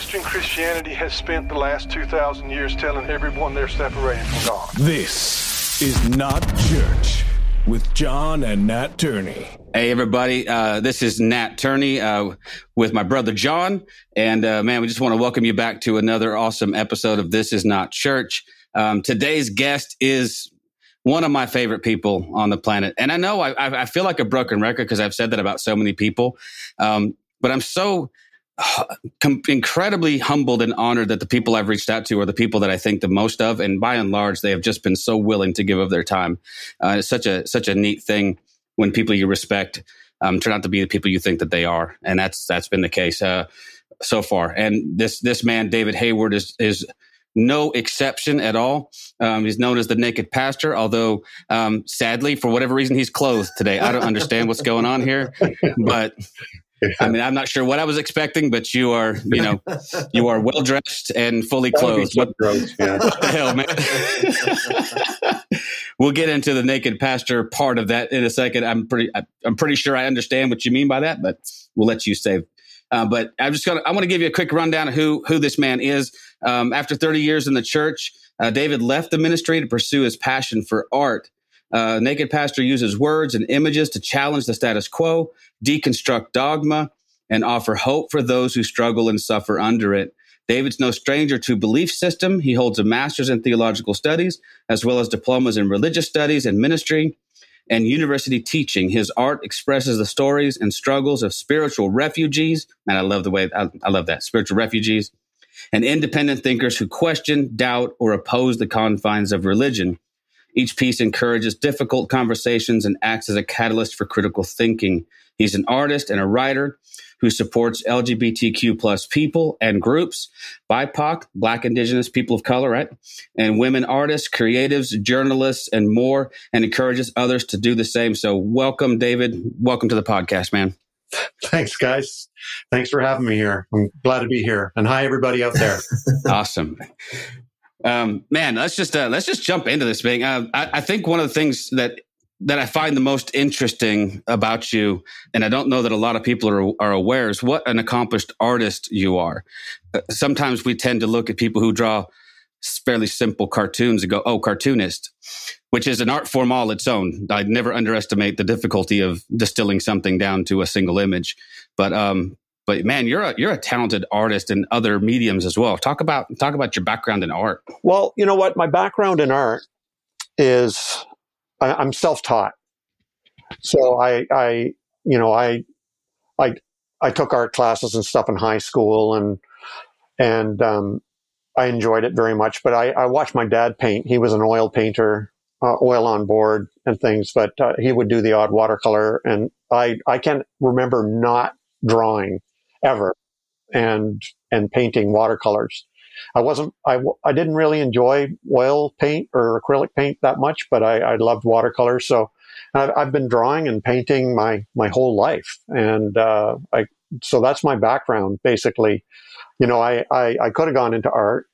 Western Christianity has spent the last 2,000 years telling everyone they're separated from God. This is not church with John and Nat Turney. Hey, everybody. Uh, this is Nat Turney uh, with my brother John. And uh, man, we just want to welcome you back to another awesome episode of This Is Not Church. Um, today's guest is one of my favorite people on the planet. And I know I, I feel like a broken record because I've said that about so many people. Um, but I'm so com- incredibly humbled and honored that the people I've reached out to are the people that I think the most of, and by and large, they have just been so willing to give of their time. Uh, it's such a such a neat thing when people you respect um, turn out to be the people you think that they are, and that's that's been the case uh, so far. And this this man, David Hayward, is is no exception at all. Um, he's known as the naked pastor, although um, sadly, for whatever reason, he's clothed today. I don't understand what's going on here, but I mean, I'm not sure what I was expecting, but you are, you know, you are well dressed and fully clothed. What, gross, yeah. what the hell, man? we'll get into the naked pastor part of that in a second. I'm pretty, I'm pretty sure I understand what you mean by that, but we'll let you say. Uh, but I'm just gonna, I want to give you a quick rundown of who who this man is. Um, after 30 years in the church, uh, David left the ministry to pursue his passion for art. Uh, Naked Pastor uses words and images to challenge the status quo, deconstruct dogma, and offer hope for those who struggle and suffer under it. David's no stranger to belief system. He holds a master's in theological studies, as well as diplomas in religious studies and ministry and university teaching. His art expresses the stories and struggles of spiritual refugees. And I love the way, I, I love that, spiritual refugees and independent thinkers who question, doubt, or oppose the confines of religion. Each piece encourages difficult conversations and acts as a catalyst for critical thinking. He's an artist and a writer who supports LGBTQ plus people and groups, BIPOC, Black, Indigenous, people of color, right? And women artists, creatives, journalists, and more, and encourages others to do the same. So welcome, David. Welcome to the podcast, man. Thanks, guys. Thanks for having me here. I'm glad to be here. And hi, everybody out there. awesome. Um, man, let's just uh, let's just jump into this thing. Uh, I, I, think one of the things that that I find the most interesting about you, and I don't know that a lot of people are are aware, is what an accomplished artist you are. Uh, sometimes we tend to look at people who draw fairly simple cartoons and go, "Oh, cartoonist," which is an art form all its own. I'd never underestimate the difficulty of distilling something down to a single image. But um, but man, you're a you're a talented artist in other mediums as well. Talk about talk about your background in art. Well, you know what, my background in art is I, I'm self taught. So I I you know I I I took art classes and stuff in high school and and um, I enjoyed it very much. But I, I watched my dad paint. He was an oil painter, uh, oil on board and things. But uh, he would do the odd watercolor, and I I can remember not drawing ever and and painting watercolors. I wasn't I, I didn't really enjoy oil paint or acrylic paint that much, but I, I loved watercolors. So I've, I've, been drawing and painting my my whole life, and uh, I so that's my background basically. You know, I I, I could have gone into art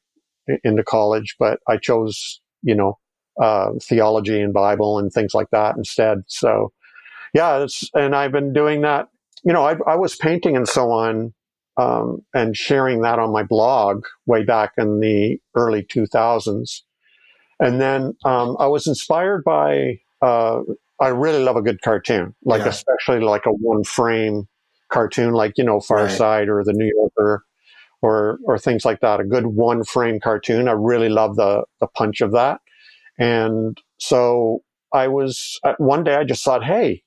into college, but I chose you know uh, theology and Bible and things like that instead. So yeah, and I've been doing that you know, I, I was painting and so on um, and sharing that on my blog way back in the early 2000s. And then um, I was inspired by, uh, I really love a good cartoon, like yeah. especially like a one frame cartoon, like, you know, Far right. Side or the New Yorker or, or things like that. A good one frame cartoon. I really love the, the punch of that. And so I was, uh, one day I just thought, hey,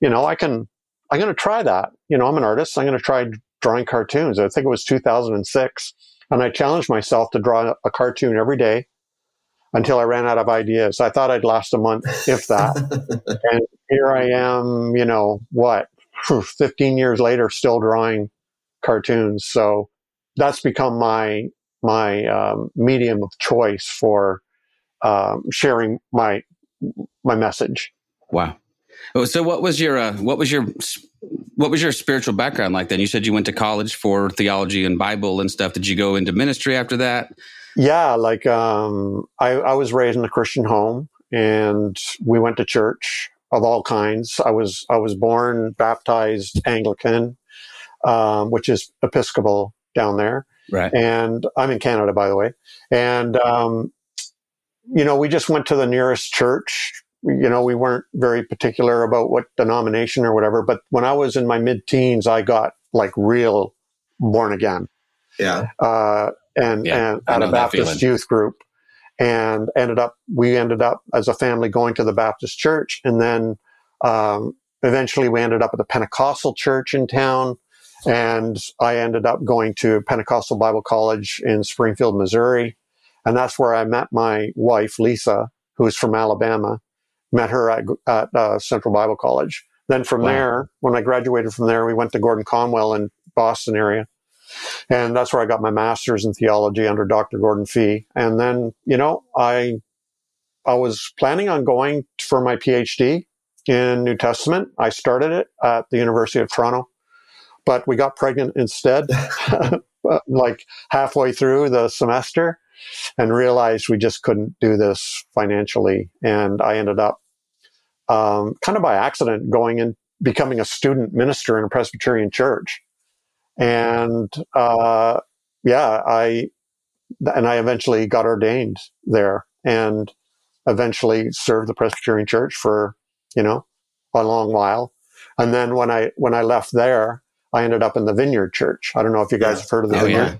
you know, I can, I'm going to try that. You know, I'm an artist. I'm going to try drawing cartoons. I think it was 2006. And I challenged myself to draw a cartoon every day until I ran out of ideas. I thought I'd last a month, if that. and here I am, you know, what, 15 years later, still drawing cartoons. So that's become my, my um, medium of choice for um, sharing my, my message. Wow. Oh, so what was your uh, what was your what was your spiritual background like then? You said you went to college for theology and Bible and stuff. Did you go into ministry after that? Yeah, like um, I, I was raised in a Christian home, and we went to church of all kinds. I was I was born baptized Anglican, um, which is Episcopal down there, Right. And I'm in Canada, by the way. And, um, you know, we just went to the nearest church. You know, we weren't very particular about what denomination or whatever. But when I was in my mid teens, I got like real born again. Yeah. Uh, and, Yeah, and at a Baptist youth group and ended up, we ended up as a family going to the Baptist church. And then, um, eventually we ended up at the Pentecostal church in town. And I ended up going to Pentecostal Bible College in Springfield, Missouri. And that's where I met my wife, Lisa, who's from Alabama. Met her at, at uh, Central Bible College. Then from Wow. there, when I graduated from there, we went to Gordon Conwell in Boston area. And that's where I got my master's in theology under Dr. Gordon Fee. And then, you know, I, I was planning on going for my PhD in New Testament. I started it at the University of Toronto, but we got pregnant instead, like halfway through the semester and realized we just couldn't do this financially. And I ended up, um, kind of by accident going and becoming a student minister in a Presbyterian church. And, uh, yeah, I, and I eventually got ordained there and eventually served the Presbyterian church for, you know, a long while. And then when I, when I left there, I ended up in the Vineyard Church. I don't know if you guys Yeah. have heard of the Oh, Vineyard. yeah.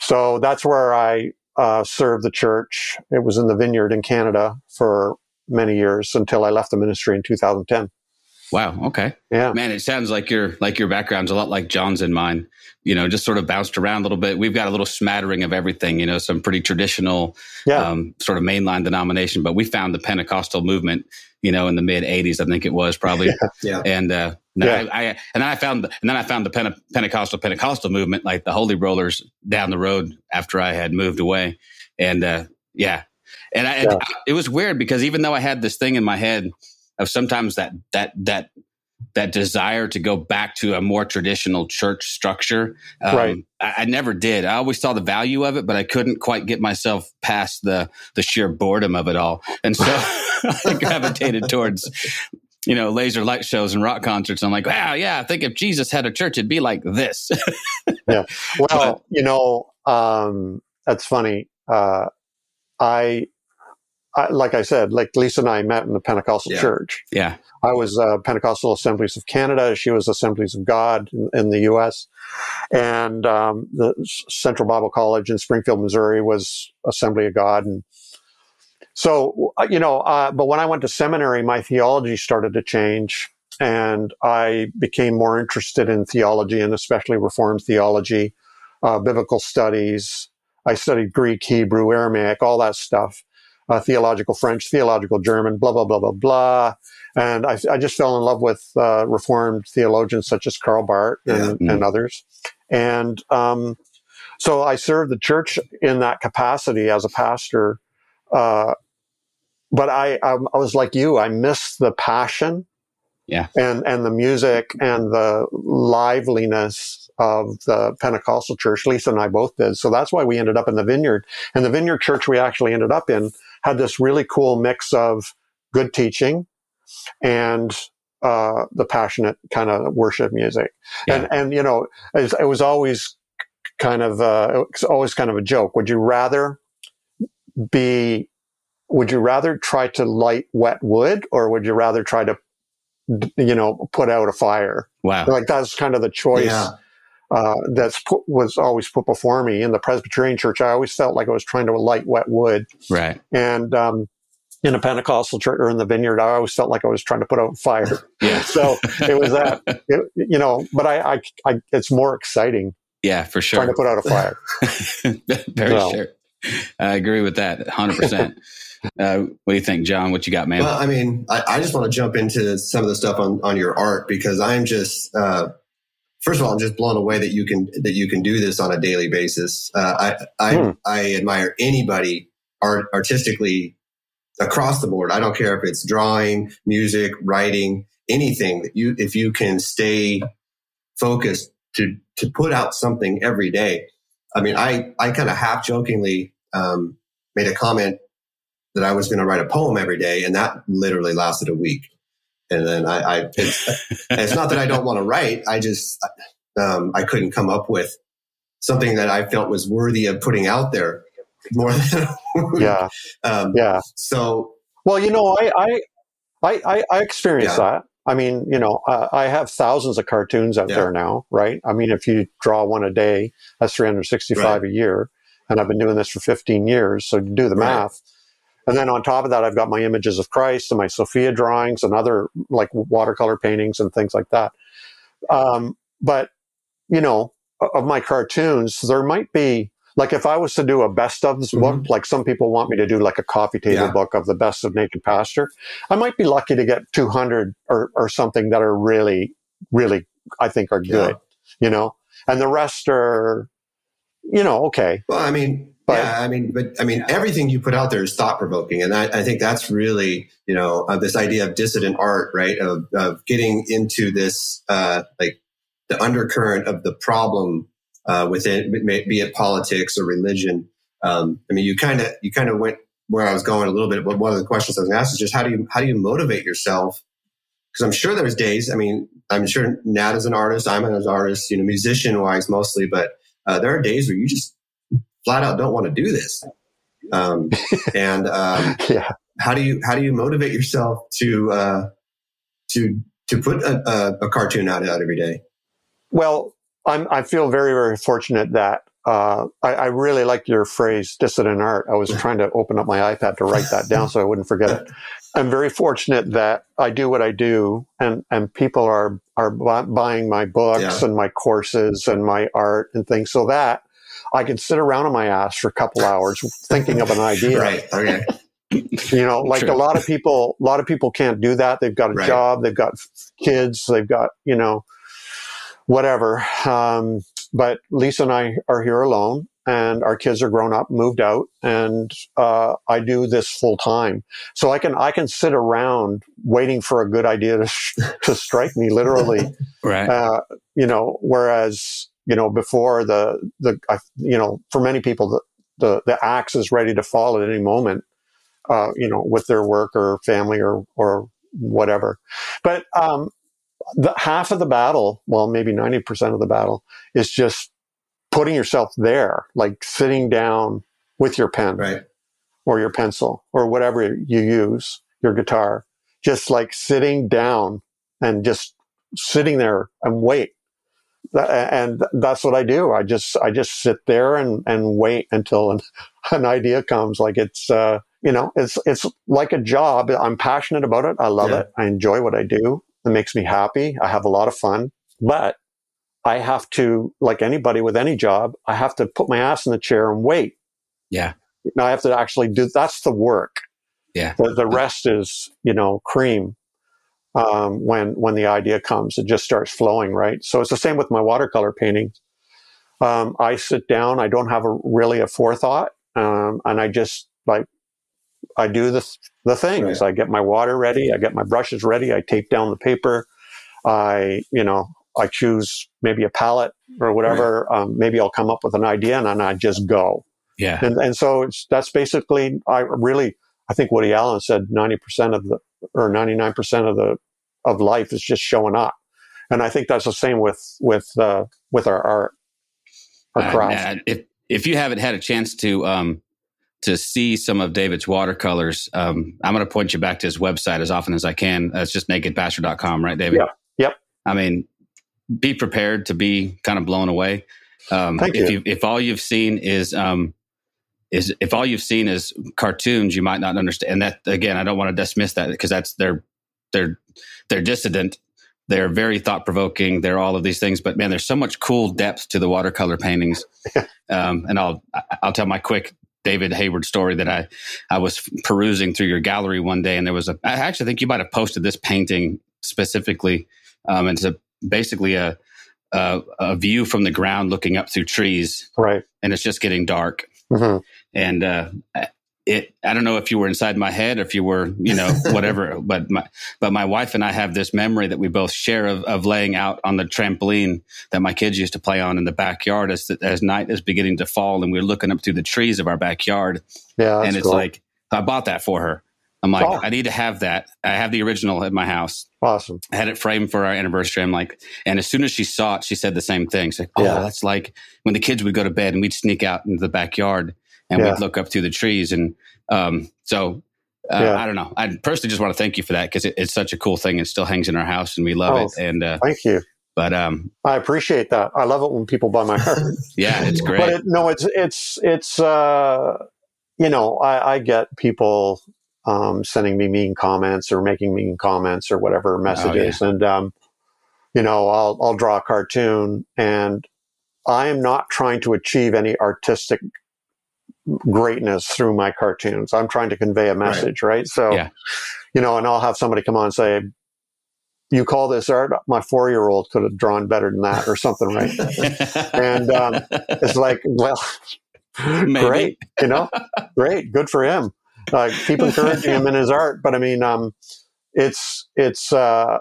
So that's where I uh, served the church. It was in the Vineyard in Canada for many years until I left the ministry in 2010. Wow. Okay. Yeah. Man, it sounds like your like your background's a lot like John's and mine. You know, just sort of bounced around a little bit. We've got a little smattering of everything. You know, some pretty traditional, Yeah. um, sort of mainline denomination. But we found the Pentecostal movement. You know, in the mid '80s, I think it was probably. Yeah. And uh, then Yeah. I, I and then I found the, and then I found the Pente- Pentecostal Pentecostal movement, like the Holy Rollers, down the road after I had moved away. And uh, yeah, and I, Yeah. it was weird because even though I had this thing in my head of sometimes that that that that desire to go back to a more traditional church structure, um, Right. I, I never did. I always saw the value of it, but I couldn't quite get myself past the the sheer boredom of it all, and so I gravitated towards you know, laser light shows and rock concerts. I'm like, wow, yeah, I think if Jesus had a church, it'd be like this. Yeah. Well, you know, um, that's funny. Uh, I, I, like I said, like Lisa and I met in the Pentecostal Yeah. church. yeah. I was uh, Pentecostal Assemblies of Canada. She was Assemblies of God in, in the U.S. And um, the Central Bible College in Springfield, Missouri, was Assembly of God. And so, uh, you know, uh, but when I went to seminary, my theology started to change, and I became more interested in theology, and especially Reformed theology, uh, biblical studies. I studied Greek, Hebrew, Aramaic, all that stuff. Uh, theological French, theological German, blah blah blah blah blah. And I, I just fell in love with uh, Reformed theologians such as Karl Barth and, Yeah. and others. And um, so I served the church in that capacity as a pastor. Uh, but I, I, I was like you. I missed the passion, Yeah. and and the music and the liveliness of the Pentecostal church. Lisa and I both did. So that's why we ended up in the Vineyard. And the Vineyard church we actually ended up in had this really cool mix of good teaching and uh, the passionate kind of worship music. Yeah. And and you know, it was, it was always kind of uh, it was always kind of a joke. Would you rather be would you rather try to light wet wood or would you rather try to you know put out a fire Wow. like that's kind of the choice Yeah. uh, that's put, was always put before me in the presbyterian church i always felt like i was trying to light wet wood Right. and um, in a pentecostal church or in the vineyard i always felt like i was trying to put out fire Yeah. so it was that it, you know but I, I, I it's more exciting Yeah, for sure. trying to put out a fire Very Well. sure. I agree with that 100%. Uh, what do you think, John? What you got, man? Well, I mean, I, I just want to jump into some of the stuff on, on your art because I'm just, uh, first of all, I'm just blown away that you can that you can do this on a daily basis. Uh, I I, Hmm. I admire anybody art artistically across the board. I don't care if it's drawing, music, writing, anything that you if you can stay focused to to put out something every day. I mean, I I kind of half jokingly um, made a comment that I was going to write a poem every day, and that literally lasted a week. And then I, I it's, it's not that I don't want to write. I just um, I couldn't come up with something that I felt was worthy of putting out there more than yeah, um, yeah. So Well, you know, I I I, I, I experienced Yeah. that. I mean, you know, uh, I have thousands of cartoons out Yeah. there now, right? I mean, if you draw one a day, that's 365 a year, and I've been doing this for 15 years. So do the Right. math. And then on top of that, I've got my images of Christ and my Sophia drawings and other like watercolor paintings and things like that. Um, but you know, of my cartoons, there might be like if I was to do a best of this book, like some people want me to do like a coffee table Mm-hmm. Yeah. book of the best of Naked Pastor, I might be lucky to get 200 or, or something that are really, really, I think are good, you know, and the rest are, you know, okay. Well, I mean, But- yeah, I mean, but I mean, everything you put out there is thought provoking, and I, I think that's really, you know, uh, this idea of dissident art, right? Of, of getting into this, uh, like the undercurrent of the problem uh, within, be it politics or religion. Um, I mean, you kind of, you kind of went where I was going a little bit. But one of the questions I was going to ask is just how do you, how do you motivate yourself? Because I'm sure there's days. I mean, I'm sure Nat is an artist. I'm an artist, you know, musician wise mostly, but uh, there are days where you just flat out don't want to do this. Um, and um, Yeah. how do you how do you motivate yourself to uh, to to put a, a, a cartoon out out every day? Well, I'm, I feel very, very fortunate that uh, I, I really like your phrase dissident art. I was trying to open up my iPad to write that down so I wouldn't forget it. I'm very fortunate that I do what I do, and and people are are buying my books Yeah. and my courses and my art and things, so that I can sit around on my ass for a couple hours thinking of an idea. Right. Okay. You know, like True. a lot of people, a lot of people can't do that. They've got a Right. job, they've got kids, they've got, you know, whatever. Um, but Lisa and I are here alone and our kids are grown up, moved out and, uh, I do this full time. So I can, I can sit around waiting for a good idea to, to strike me literally Right. uh, you know, whereas you know before the the you know for many people the, the the axe is ready to fall at any moment, uh, you know, with their work or family or or whatever. But um, the half of the battle, well, maybe ninety percent of the battle, is just putting yourself there, like sitting down with your pen Right. or your pencil or whatever you use, your guitar, just like sitting down and just sitting there and wait. And that's what I do. I just, I just sit there and, and wait until an, an idea comes. Like it's, uh, you know, it's, it's like a job. I'm passionate about it. I love Yeah. it. I enjoy what I do. It makes me happy. I have a lot of fun, but I have to, like anybody with any job, I have to put my ass in the chair and wait. Yeah. Now I have to actually do, that's the work. Yeah. The, the rest is, you know, cream. Um, when, when the idea comes, it just starts flowing, right? So it's the same with my watercolor paintings. Um, I sit down, I don't have a really a forethought. Um, and I just like, I do the, the things. Right. I get my water ready. I get my brushes ready. I tape down the paper. I, you know, I choose maybe a palette or whatever. Um, maybe I'll come up with an idea and then I just go. Yeah. And, and so it's, that's basically, I really, I think Woody Allen said 90% of the, or 99% of the, of life is just showing up. And I think that's the same with, with, uh, with our art, our Uh, craft. If if you haven't had a chance to um to see some of David's watercolors, um, I'm going to point you back to his website as often as I can. That's just nakedpastor.com, right, David? Yeah. Yep. I mean, be prepared to be kind of blown away. Um, Thank if you. if all you've seen is um, is if all you've seen is cartoons, you might not understand. And that again, I don't want to dismiss that because that's they're they're they're dissident. They're very thought provoking. They're all of these things, but man, there's so much cool depth to the watercolor paintings. um, and I'll I'll tell my quick David Hayward story that I I was perusing through your gallery one day, and there was a I actually think you might have posted this painting specifically. Um, and it's a, basically a, a a view from the ground looking up through trees, Right. and it's just getting dark hmm and uh, it I don't know if you were inside my head or if you were you know whatever but my but my wife and I have this memory that we both share of, of laying out on the trampoline that my kids used to play on in the backyard as as night is beginning to fall and we're looking up through the trees of our backyard Yeah. That's and it's cool. like I bought that for her I'm like, Oh. I need to have that. I have the original at my house. Awesome. I had it framed for our anniversary. I'm like, and as soon as she saw it, she said the same thing. She's like, oh, Yeah. that's like when the kids would go to bed and we'd sneak out into the backyard and Yeah. we'd look up through the trees. And um, so uh, Yeah. I don't know. I personally just want to thank you for that because it, it's such a cool thing and still hangs in our house and we love Oh. it. And uh, Thank you. but um, I appreciate that. I love it when people buy my art. yeah, it's great. but it, no, it's it's it's uh, you know I, I get people um, sending me mean comments or making mean comments or whatever messages, and um, you know I'll I'll draw a cartoon, and I am not trying to achieve any artistic greatness through my cartoons. I'm trying to convey a message, right? So, Yeah. you know, and I'll have somebody come on and say. You call this art? My four-year-old could have drawn better than that, or something, right? and um, it's like, well, Maybe. great, you know, great, good for him. Uh, keep encouraging him in his art, but I mean, um, it's it's. Uh,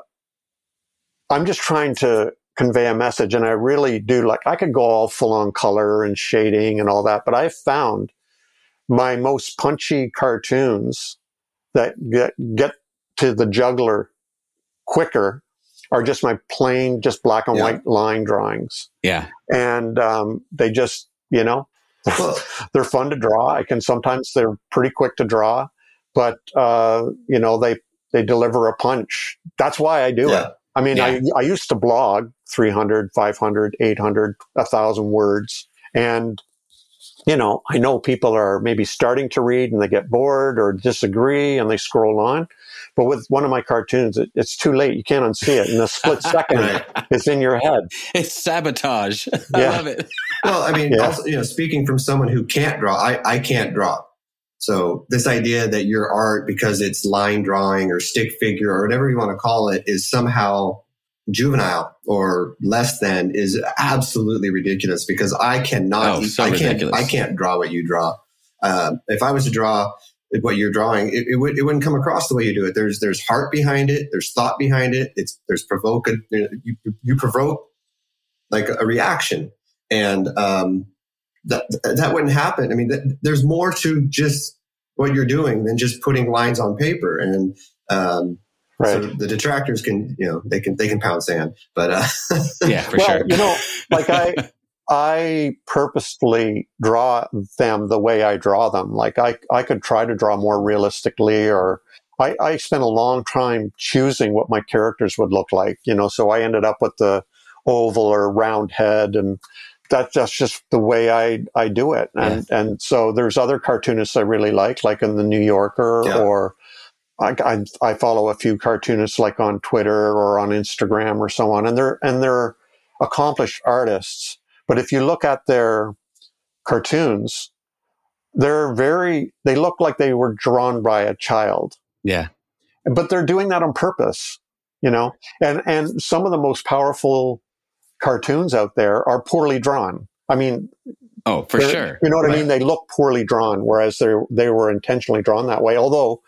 I'm just trying to convey a message, and I really do like. I could go all full on color and shading and all that, but I found my most punchy cartoons that get get to the juggler quicker are just my plain, just black and Yeah. white line drawings yeah. and um, they just you know they're fun to draw i can sometimes they're pretty quick to draw but uh, you know they they deliver a punch that's why i do Yeah. it i mean I, I used to blog 300 500 800 1000 words and you know i know people are maybe starting to read and they get bored or disagree and they scroll on but with one of my cartoons it, it's too late you can't unsee it in a split second it's in your head It's sabotage. I love it. Well, I mean, Yeah. also, you know, speaking from someone who can't draw, I, I can't draw. So this idea that your art, because it's line drawing or stick figure or whatever you want to call it, is somehow juvenile or less than is absolutely ridiculous because I cannot, Oh, so I can't, ridiculous. I can't draw what you draw. Um, if I was to draw what you're drawing, it, it, would, it wouldn't come across the way you do it. There's, there's heart behind it. There's thought behind it. It's, there's provoke, you, you provoke like a reaction and um, that that wouldn't happen. I mean, th- there's more to just what you're doing than just putting lines on paper. And um, right so the detractors can, you know, they can they can pound sand, but uh, Yeah, for well, sure. you know, like I, I purposefully draw them the way I draw them. Like I, I could try to draw more realistically, or I, I spent a long time choosing what my characters would look like. You know, so I ended up with the oval or round head, and that, that's just the way I, I do it. And and so there's other cartoonists I really like, like in the New Yorker Yeah. or. I, I, I follow a few cartoonists like on Twitter or on Instagram or so on, and they're and they're accomplished artists. But if you look at their cartoons, they're very they look like they were drawn by a child, yeah. but they're doing that on purpose, you know. And and some of the most powerful cartoons out there are poorly drawn. I mean, Oh, for sure. You know what I mean? They look poorly drawn, whereas they they were intentionally drawn that way. Although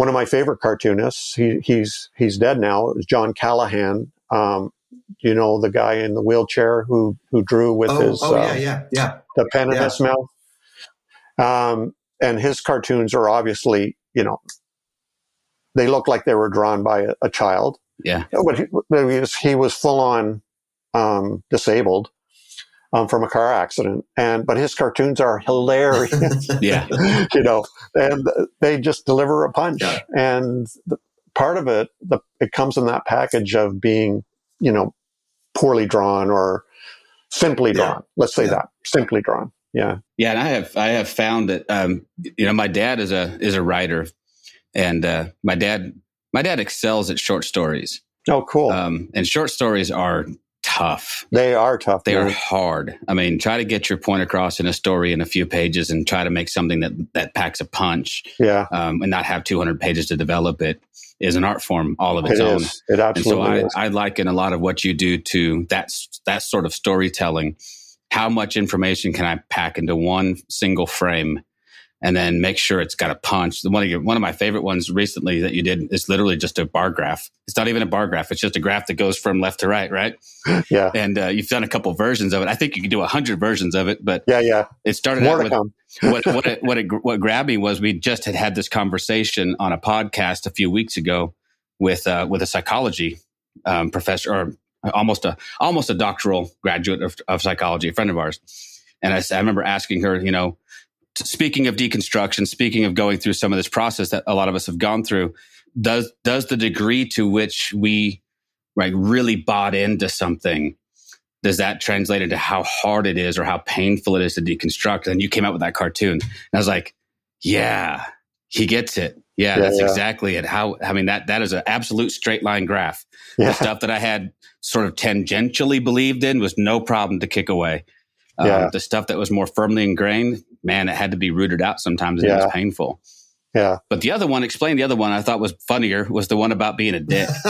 one of my favorite cartoonists, he, he's he's dead now, is John Callahan. Um, you know the guy in the wheelchair who who drew with oh, his oh uh, yeah, yeah, yeah, the pen in his mouth. Um, and his cartoons are obviously, you know, they look like they were drawn by a, a child. Yeah. But he, but he was, he was full on um, disabled um, from a car accident, and but his cartoons are hilarious, Yeah. you know, and they just deliver a punch. Yeah. And the, part of it, the, it comes in that package of being, you know, poorly drawn or simply Yeah. drawn. Let's say Yeah. that simply drawn. Yeah. Yeah, and I have I have found that um, you know my dad is a is a writer, and uh, my dad my dad excels at short stories, Oh, cool. um, and short stories are tough. they are tough. They are hard. I mean, try to get your point across in a story in a few pages, and try to make something that that packs a punch, Yeah. um, and not have 200 pages to develop it is an art form all of It its own. is. It And so absolutely I, is. I liken a lot of what you do to that that sort of storytelling. How much information can I pack into one single frame, and then make sure it's got a punch? The one of your, one of my favorite ones recently that you did is literally just a bar graph. It's not even a bar graph; it's just a graph that goes from left to right, right? yeah. And uh, you've done a couple versions of it. I think you could do a hundred versions of it, but Yeah. Yeah. it started More out with what what it, what it, what grabbed me was we just had had this conversation on a podcast a few weeks ago with uh, with a psychology um, professor or almost a almost a doctoral graduate of, of psychology, a friend of ours, and I, I remember asking her, you know, speaking of deconstruction, speaking of going through some of this process that a lot of us have gone through, does does the degree to which we right really bought into something does that translate into how hard it is or how painful it is to deconstruct? And you came out with that cartoon. And I was like, yeah, he gets it. Yeah, yeah that's yeah. exactly it. How, I mean, that, that is an absolute straight line graph. Yeah. The stuff that I had sort of tangentially believed in was no problem to kick away. Um, yeah. Um, the stuff that was more firmly ingrained, man, it had to be rooted out sometimes and yeah. it was painful. Yeah. But the other one, explain the other one I thought was funnier was the one about being a dick.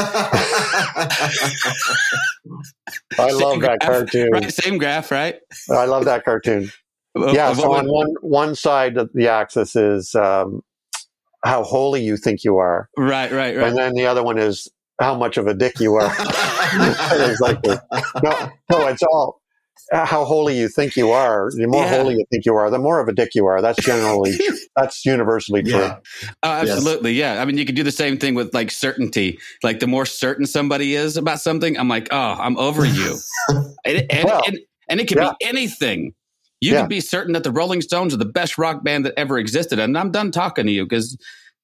I love that cartoon. Right, same graph, right? I love that cartoon. yeah. So on one one side of the axis is um, how holy you think you are. Right, right, right. And then the other one is how much of a dick you are. exactly. No, no, it's all how holy you think you are, the more yeah. holy you think you are, the more of a dick you are. That's generally that's universally true. Yeah. Oh, absolutely, yes. yeah. I mean, you could do the same thing with like certainty. Like the more certain somebody is about something, I'm like, oh, I'm over you. and, and, well, and, and, it can yeah. be anything. You can be certain that the Rolling Stones are the best rock band that ever existed, and I'm done talking to you because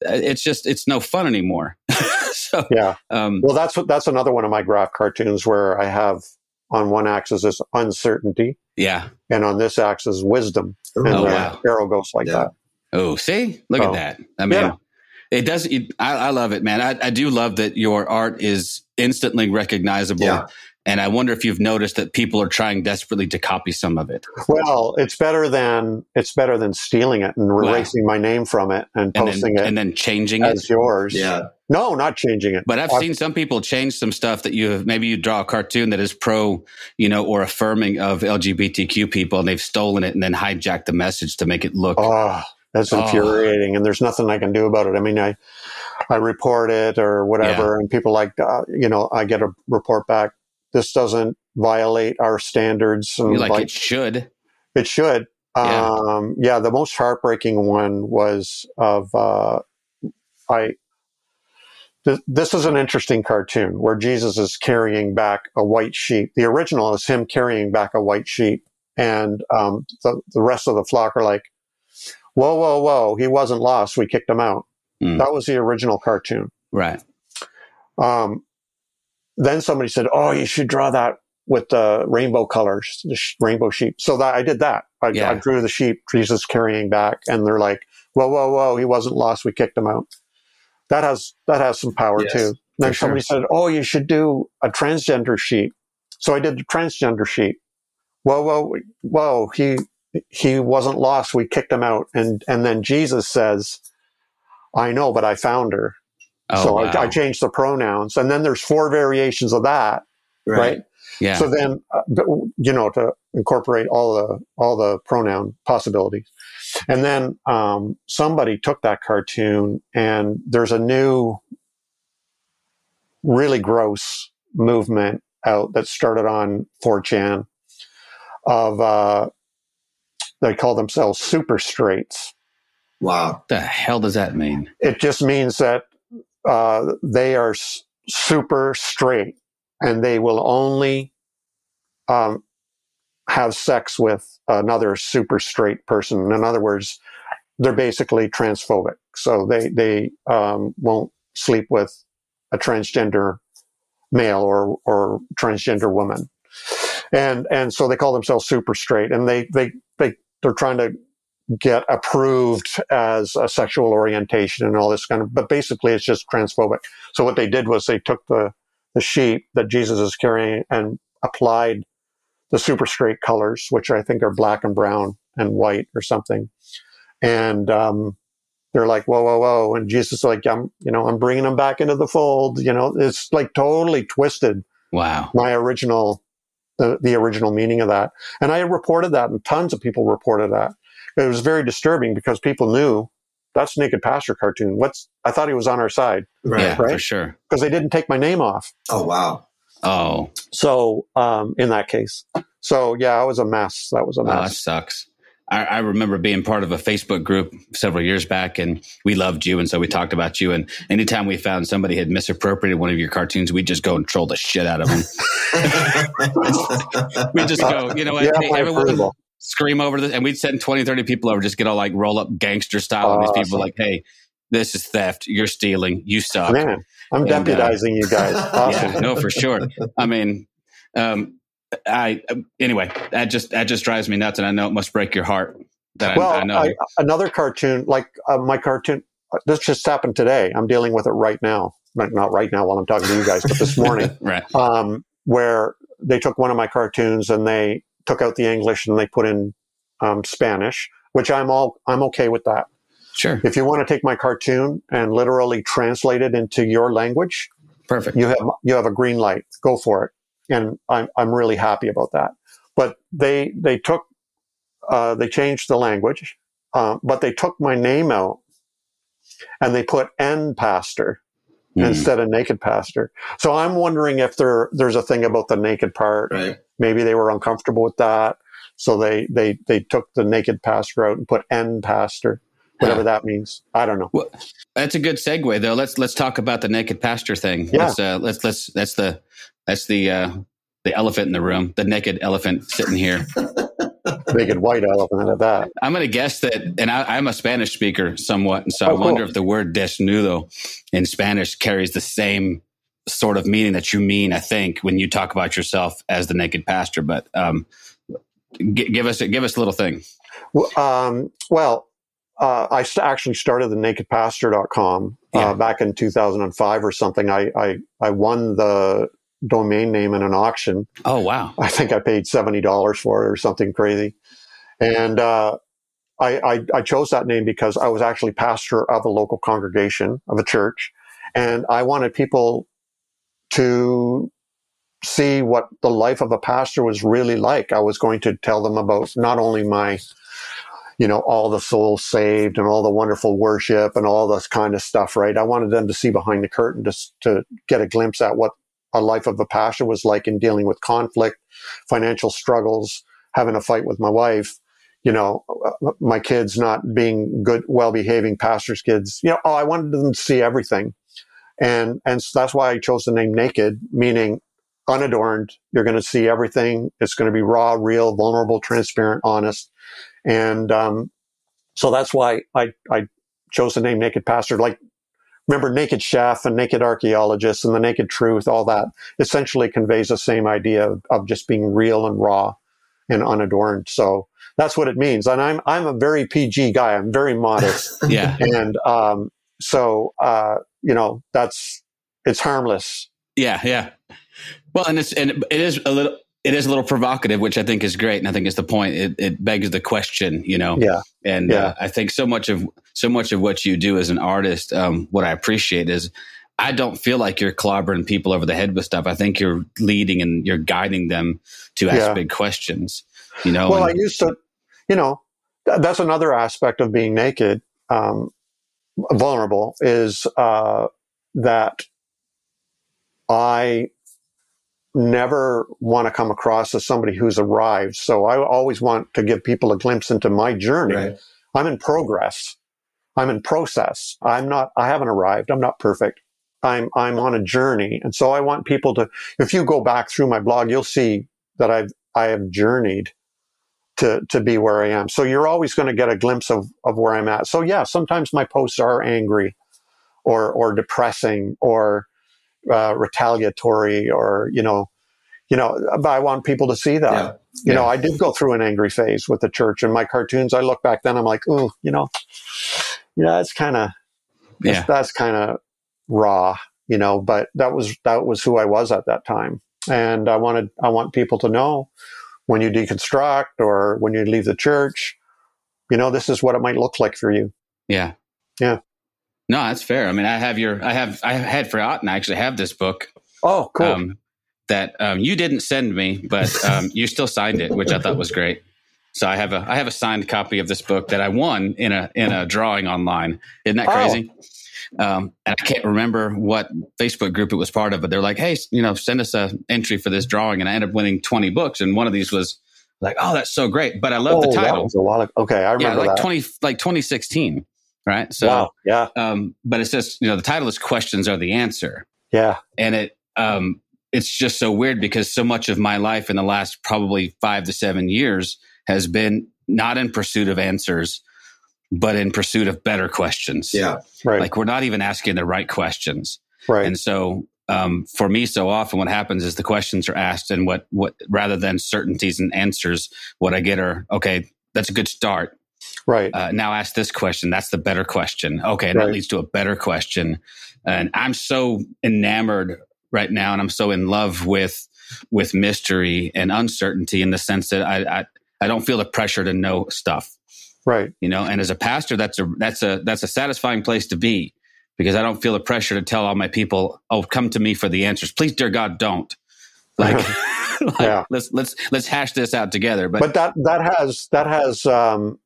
uh, it's just it's no fun anymore. so yeah. Um, well, that's what that's another one of my graph cartoons where I have on one axis is uncertainty. Yeah. And on this axis, wisdom. Oh, and oh, the wow. arrow goes like yeah. that. Oh, see? Look oh. at that. I mean, yeah. it does. It, I, I, love it, man. I, I, do love that your art is instantly recognizable. Yeah. And I wonder if you've noticed that people are trying desperately to copy some of it. Well, it's better than it's better than stealing it and wow. erasing my name from it and, and posting then, it and then changing as it. yours. Yeah. No, not changing it. But I've, I've, seen some people change some stuff that you have. Maybe you draw a cartoon that is pro, you know, or affirming of LGBTQ people, and they've stolen it and then hijacked the message to make it look. Oh, that's oh. infuriating, and there's nothing I can do about it. I mean, I I report it or whatever, yeah. and people like, uh, you know, I get a report back. This doesn't violate our standards. And like, like it should. It should. Yeah. Um, yeah, the most heartbreaking one was of uh, I. Th- this is an interesting cartoon where Jesus is carrying back a white sheep. The original is him carrying back a white sheep, and um, the the rest of the flock are like, "Whoa, whoa, whoa! He wasn't lost. We kicked him out." Mm. That was the original cartoon, right? Um, then somebody said, "Oh, you should draw that with the rainbow colors, the sh- rainbow sheep." So that I did that. I, yeah. I, drew the sheep Jesus carrying back, and they're like, "Whoa, whoa, whoa! He wasn't lost. We kicked him out." That has that has some power yes, too. Then somebody sure. said, "Oh, you should do a transgender sheep." So I did the transgender sheep. Whoa, whoa, whoa! He he wasn't lost. We kicked him out, and and then Jesus says, "I know, but I found her." Oh, so wow. I, I, changed the pronouns, and then there's four variations of that, right? right? Yeah. So then, uh, you know, to incorporate all the all the pronoun possibilities, and then um, somebody took that cartoon, and there's a new, really gross movement out that started on 4chan of uh, they call themselves super straights. Wow. The hell does that mean? It just means that uh, they are s- super straight and they will only um, have sex with another super straight person. In other words, they're basically transphobic. So they, they um, won't sleep with a transgender male or, or transgender woman. And, and so they call themselves super straight and they, they, they, they're trying to get approved as a sexual orientation and all this kind of, but basically it's just transphobic. So what they did was they took the, the sheep that Jesus is carrying and applied the super straight colors, which I think are black and brown and white or something. And, um, they're like, whoa, whoa, whoa. And Jesus is like, I'm, you know, I'm bringing them back into the fold. You know, it's like totally twisted. Wow. My original, the, the original meaning of that. And I reported that and tons of people reported that it was very disturbing because people knew that's Naked Pastor cartoon. What's I thought he was on our side, right? Yeah, right? for sure. Because they didn't take my name off. Oh wow. Oh. So um, in that case, so yeah, I was a mess. That was a mess. Oh, that sucks. I, I, remember being part of a Facebook group several years back, and we loved you, and so we talked about you. And anytime we found somebody had misappropriated one of your cartoons, we'd just go and troll the shit out of them. we just go, you know what? Yeah, hey, everyone approval. Scream over this, and we'd send 20, 30 people over, just get all like roll up gangster style. and these people Awesome. like, hey, this is theft. You're stealing. You suck. Man, I'm And, uh, deputizing you guys. Awesome. Yeah, no, for sure. I mean, um, I anyway, that just that just drives me nuts, and I know it must break your heart. That well, I know. I, another cartoon, like uh, my cartoon, uh, this just happened today. I'm dealing with it right now. Not not right now while I'm talking to you guys, but this morning, right. um, where they took one of my cartoons and they took out the English and they put in um, Spanish, which I'm all I'm okay with that. Sure. If you want to take my cartoon and literally translate it into your language, Perfect. you have you have a green light. Go for it, and I'm I'm really happy about that. But they they took uh, they changed the language, uh, but they took my name out, and they put N pastor Mm. instead of naked pastor. So I'm wondering if there there's a thing about the naked part. right. Maybe they were uncomfortable with that, so they they they took the naked pastor out and put N pastor, whatever that means. I don't know. Well, that's a good segue, though. Let's let's talk about the naked pastor thing. Yeah. Let's uh, let's let's that's the that's the uh, the elephant in the room, the naked elephant sitting here. Naked white elephant at that. I'm going to guess that, and I, I'm a Spanish speaker somewhat, and so I Oh, cool. wonder if the word desnudo in Spanish carries the same sort of meaning that you mean. I think when you talk about yourself as the naked pastor, but um, g- give us give us a little thing. Well, Um, well, uh, I actually started the nakedpastor.com uh, Yeah. back in 2005 or something. I, I, I won the domain name in an auction. Oh wow! I think I paid $70 for it or something crazy. And, uh, I, I, I chose that name because I was actually pastor of a local congregation of a church and I wanted people to see what the life of a pastor was really like. I was going to tell them about not only my, you know, all the souls saved and all the wonderful worship and all this kind of stuff, right? I wanted them to see behind the curtain just to get a glimpse at what a life of a pastor was like in dealing with conflict, financial struggles, having a fight with my wife, you know, uh, my kids not being good, well behaving pastors' kids. You know, oh, I wanted them to see everything. And, and so that's why I chose the name Naked, meaning unadorned. You're going to see everything. It's going to be raw, real, vulnerable, transparent, honest. And, um, so that's why I, I chose the name Naked Pastor. Like, remember Naked Chef and Naked Archaeologist and the Naked Truth, all that essentially conveys the same idea of, of just being real and raw and unadorned. So that's what it means. And I'm, I'm a very PG guy. I'm very modest. Yeah, and, um, so, uh, you know, that's, it's harmless. yeah, yeah. Well, and it's and it is a little it is a little provocative, which I think is great, and I think is the point. It, it begs the question, you know. Yeah. And Yeah. uh, I think so much of so much of what you do as an artist, um, what I appreciate is I don't feel like you're clobbering people over the head with stuff. I think you're leading and you're guiding them to ask Yeah. big questions. You know, Well, I used to, you know, th- that's another aspect of being naked, um, vulnerable is, uh, that I never want to come across as somebody who's arrived. So I always want to give people a glimpse into my journey. Right. I'm in progress. I'm in process. I'm not, I haven't arrived. I'm not perfect. I'm, I'm on a journey. And so I want people to, if you go back through my blog, you'll see that I've, I have journeyed to, to be where I am. So you're always going to get a glimpse of, of where I'm at. So yeah, sometimes my posts are angry or, or depressing or, uh, retaliatory or, you know, you know, but I want people to see that. Yeah. You know, I did go through an angry phase with the church and my cartoons. I look back then, I'm like, oh, you know, yeah, that's kind of, yeah, that's kind of raw, you know, but that was, that was who I was at that time. And I wanted, I want people to know when you deconstruct or when you leave the church, you know, this is what it might look like for you. yeah, Yeah. No, that's fair. I mean, I have your, I have, I had forgotten. I actually have this book Oh, cool. um, that um, you didn't send me, but um, you still signed it, which I thought was great. So I have a I have a signed copy of this book that I won in a in a drawing online. Isn't that Oh. crazy? Um, and I can't remember what Facebook group it was part of, but they're like, "Hey, you know, send us a entry for this drawing," and I ended up winning twenty books, and one of these was Like, oh, that's so great. But I love oh, the title. was a while ago. Okay, I remember Yeah, like that. twenty, like twenty sixteen, right? So, wow. Yeah. um, but it says, you know, the title is "Questions Are the Answer," Yeah. and it, um, it's just so weird because so much of my life in the last probably five to seven years has been not in pursuit of answers, but in pursuit of better questions. Yeah. Right. like we're not even asking the right questions. right. And so, um, for me, so often what happens is the questions are asked, and what what rather than certainties and answers, what I get are okay. That's a good start. Right. Uh, now ask this question. That's the better question. Okay, and that leads to a better question. And I'm so enamored right now, and I'm so in love with with mystery and uncertainty in the sense that I I, I don't feel the pressure to know stuff right. you know and as a pastor that's a that's a that's a satisfying place to be because i don't feel the pressure to tell all my people oh come to me for the answers please dear god don't like, like, Yeah. let's let's let's hash this out together but, But that that has that has um,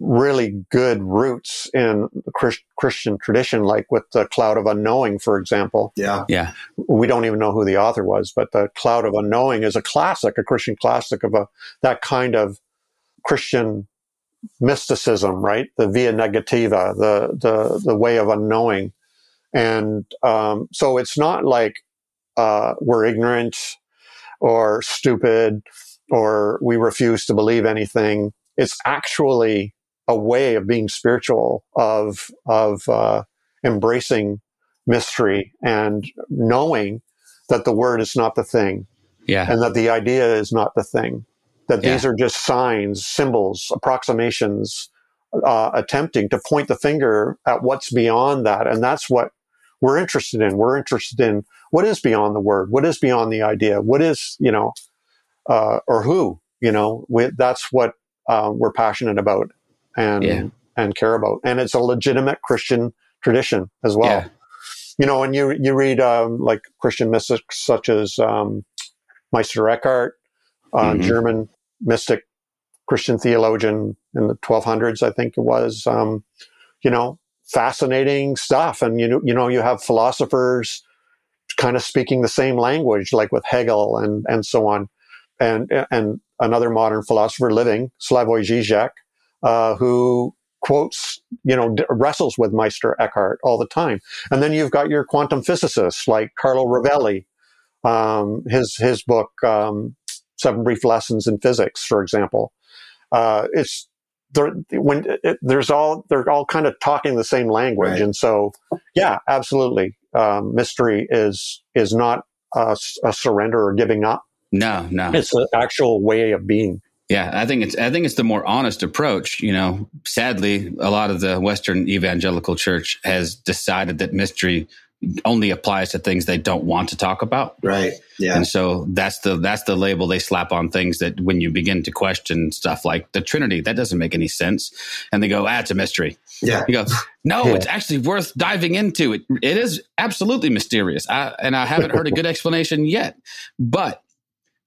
really good roots in the Chris- Christian tradition, like with the Cloud of Unknowing, for example. Yeah. yeah we don't even know who the author was, but the Cloud of Unknowing is a classic, a Christian classic of a that kind of Christian mysticism, right? The via negativa, the the the way of unknowing, and um, so it's not like uh, we're ignorant or stupid or we refuse to believe anything. It's actually a way of being spiritual, of of uh, embracing mystery and knowing that the word is not the thing. Yeah. And that the idea is not the thing. That these are just signs symbols approximations uh, attempting to point the finger at what's beyond that. And that's what we're interested in. We're interested in what is beyond the word? What is beyond the idea? What is you know uh, or who? You know we, that's what um, we're passionate about and Yeah. and care about and it's a legitimate christian tradition as well yeah you know, and you you read um, like Christian mystics such as um, Meister Eckhart, uh, Mhm. German mystic, Christian theologian in the 1200s, I think it was. Um, you know, fascinating stuff, and you know, you know, you have philosophers kind of speaking the same language, like with Hegel and and so on, and and another modern philosopher living, Slavoj Žižek, uh, who quotes, you know, d- wrestles with Meister Eckhart all the time. And then you've got your quantum physicists like Carlo Rovelli, um, his his book um, Seven Brief Lessons in Physics, for example. Uh, it's there, when it, there's all they're all kind of talking the same language, Right. and so yeah, absolutely, um, mystery is is not a surrender or giving up. no no It's an actual way of being. Yeah, I think it's I think it's the more honest approach. You know, sadly, a lot of the Western evangelical church has decided that mystery only applies to things they don't want to talk about. Right. Yeah. And so that's the that's the label they slap on things that when you begin to question stuff like the Trinity, that doesn't make any sense. And they go, ah, it's a mystery. Yeah. You go, no, Yeah. it's actually worth diving into. It it is absolutely mysterious. I, and I haven't heard a good explanation yet. But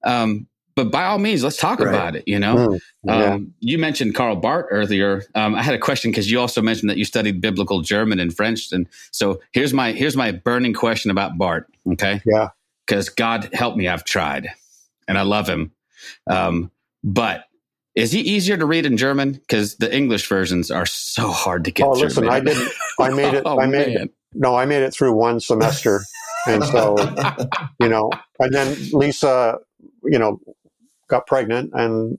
um, but by all means, let's talk Right. about it, you know? Mm, yeah. Um, you mentioned Karl Barth earlier. Um, I had a question because you also mentioned that you studied biblical German and French, and so here's my here's my burning question about Barth. Okay, Yeah. because God help me, I've tried, and I love him, um, but is he easier to read in German? Because the English versions are so hard to get Oh, through. listen, man. I didn't. I made it. oh, I made man. no. I made it through one semester, and so you know, and then Lisa, you know, got pregnant, and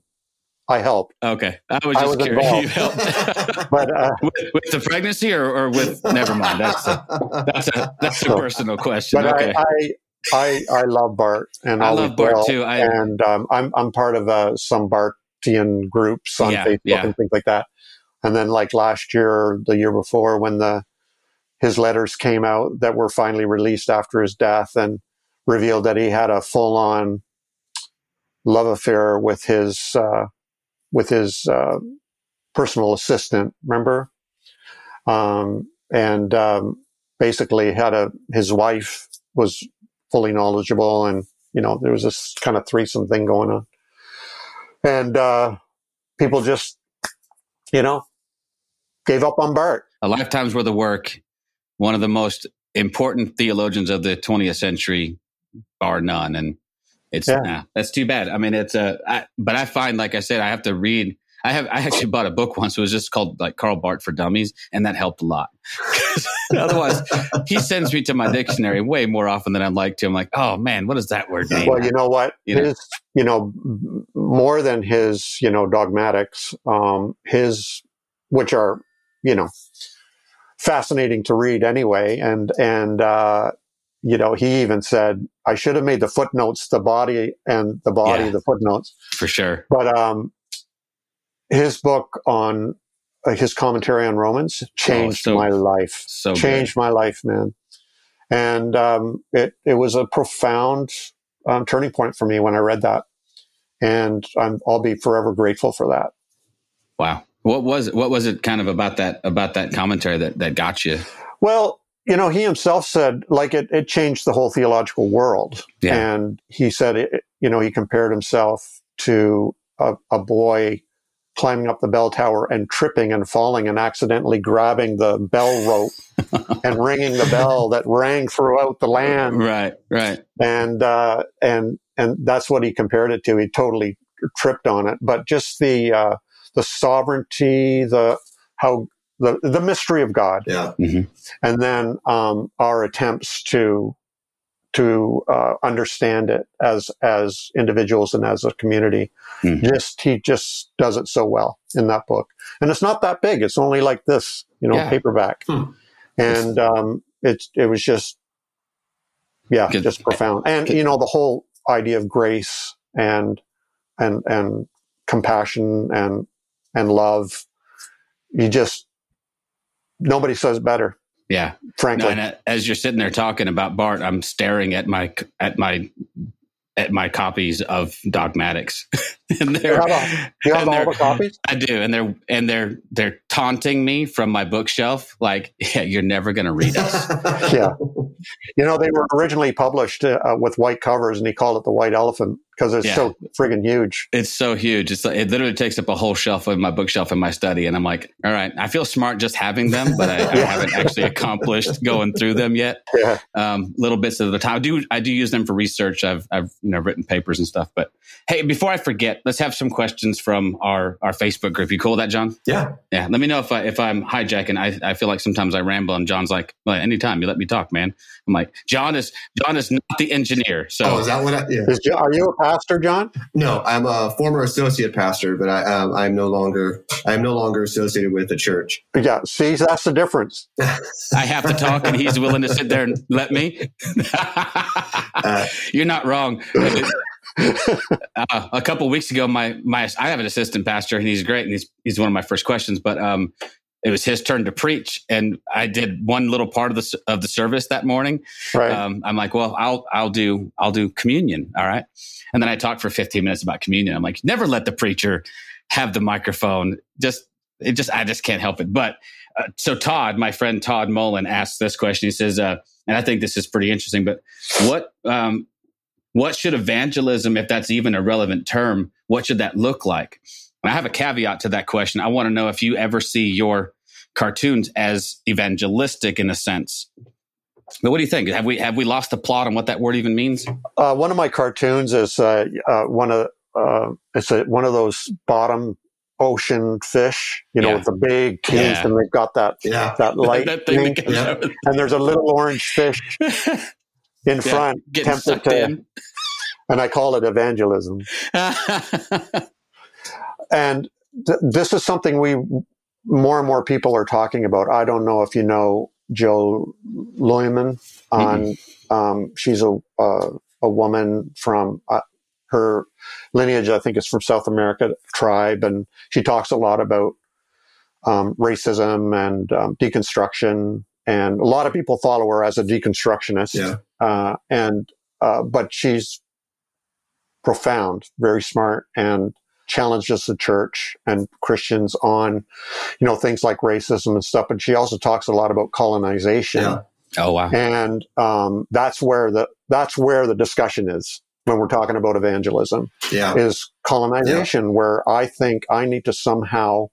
I helped. Okay, I was I just was curious. involved. You helped. But uh, with, with the pregnancy or, or with never mind that's a, that's a that's a So- personal question but okay I, I I I love Barth, and I love Barth will. too. I- and um, I'm I'm part of uh, some Barthian groups on Yeah, Facebook yeah. and things like that. And then like last year, or the year before, when the his letters came out that were finally released after his death and revealed that he had a full on love affair with his uh, with his uh, personal assistant. Remember, um, and um, basically had a his wife was fully knowledgeable, and you know there was this kind of threesome thing going on, and uh, people just you know gave up on Barth. a lifetime's worth of work one of the most important theologians of the 20th century bar none and It's Yeah. nah, that's too bad. I mean, it's a. I, but I find, like I said, I have to read. I have. I actually bought a book once. It was just called like Karl Barth for Dummies, and that helped a lot. Otherwise, he sends me to my dictionary way more often than I'd like to. I'm like, oh man, what does that word mean? Well, you know what? You know? you know, more than his, you know, dogmatics, um, his, which are, you know, fascinating to read anyway. And, and, uh, you know, he even said, I should have made the footnotes the body and the body Yeah. the footnotes. for sure. But, um, his book on uh, his commentary on Romans changed Oh, so- my life So good. changed my life, man. And um, it it was a profound um, turning point for me when I read that, and I'm I'll be forever grateful for that. Wow. What was it? What was it kind of about that about that commentary that that got you? Well, you know, he himself said like it it changed the whole theological world, Yeah. and he said it, you know he compared himself to a, a boy climbing up the bell tower and tripping and falling and accidentally grabbing the bell rope and ringing the bell that rang throughout the land Right. Right. and uh, and and that's what he compared it to. He totally tripped on it, but just the uh, the sovereignty, the how the the mystery of God, Yeah. and then um, our attempts to to uh, understand it as as individuals and as a community. Mhm. Just he just does it so well in that book, and it's not that big. It's only like this, you know, Yeah. paperback, Hmm. and um, it it was just yeah, Good. just profound. And Good. you know, the whole idea of grace and and and compassion and and love. You just nobody says better, Yeah. frankly. No, and as you're sitting there talking about Barth, I'm staring at my at my at my copies of Dogmatics, and you they're have, a, you have all the copies. I do, and they're and they're they're taunting me from my bookshelf, like, yeah, you're never going to read us. Yeah. You know, they were originally published uh, with white covers, and he called it the White Elephant because it's Yeah. so friggin' huge. It's so huge. It's like, it literally takes up a whole shelf of my bookshelf in my study, and I'm like, all right, I feel smart just having them, but I, I haven't actually accomplished going through them yet. Yeah. um, little bits of the time. I do I do use them for research. I've I've you know written papers and stuff. But hey, before I forget, let's have some questions from our our Facebook group. You cool with that, John? yeah. Yeah. Let me know if I if I'm hijacking. I I feel like sometimes I ramble, and John's like, well, anytime you let me talk, man. I'm like, John is John is not the engineer, so Oh, is that what? I, yeah. Is, are you a pastor, John? No, I'm a former associate pastor, but I, um, I'm no longer. I'm no longer associated with the church. Yeah. See, that's the difference. I have to talk, and he's willing to sit there and let me. You're not wrong. uh, a couple weeks ago, my my I have an assistant pastor, and he's great, and he's he's one of my first questions. But um, it was his turn to preach, and I did one little part of the of the service that morning. Right. Um, I'm like, well, I'll I'll do I'll do communion, all right. And then I talked for 15 minutes about communion. I'm like, never let the preacher have the microphone. Just it just I just can't help it. But uh, so Todd, my friend Todd Mullen, asked this question. He says, uh, and I think this is pretty interesting. But what um, what should evangelism, if that's even a relevant term, what should that look like? And I have a caveat to that question. I want to know if you ever see your cartoons as evangelistic in a sense. But what do you think? Have we have we lost the plot on what that word even means? Uh, one of my cartoons is uh, uh, one of uh, it's a, one of those bottom ocean fish, you know, Yeah. with the big teeth, Yeah. and they've got that Yeah. that light, that thing that Yeah. and there's a little orange fish in front, getting tempted to, in. and I call it evangelism. And th- this is something we more and more people are talking about. I don't know if you know Jill Luehmann. On um, she's a uh, a woman from uh, her lineage. I think is from South America tribe, and she talks a lot about um, racism and um, deconstruction. And a lot of people follow her as a deconstructionist. Yeah. Uh, and uh, but she's profound, very smart, and challenges the church and Christians on, you know, things like racism and stuff. But she also talks a lot about colonization, Yeah. oh wow! and um, that's where the that's where the discussion is when we're talking about evangelism Yeah. is colonization, where I think I need to somehow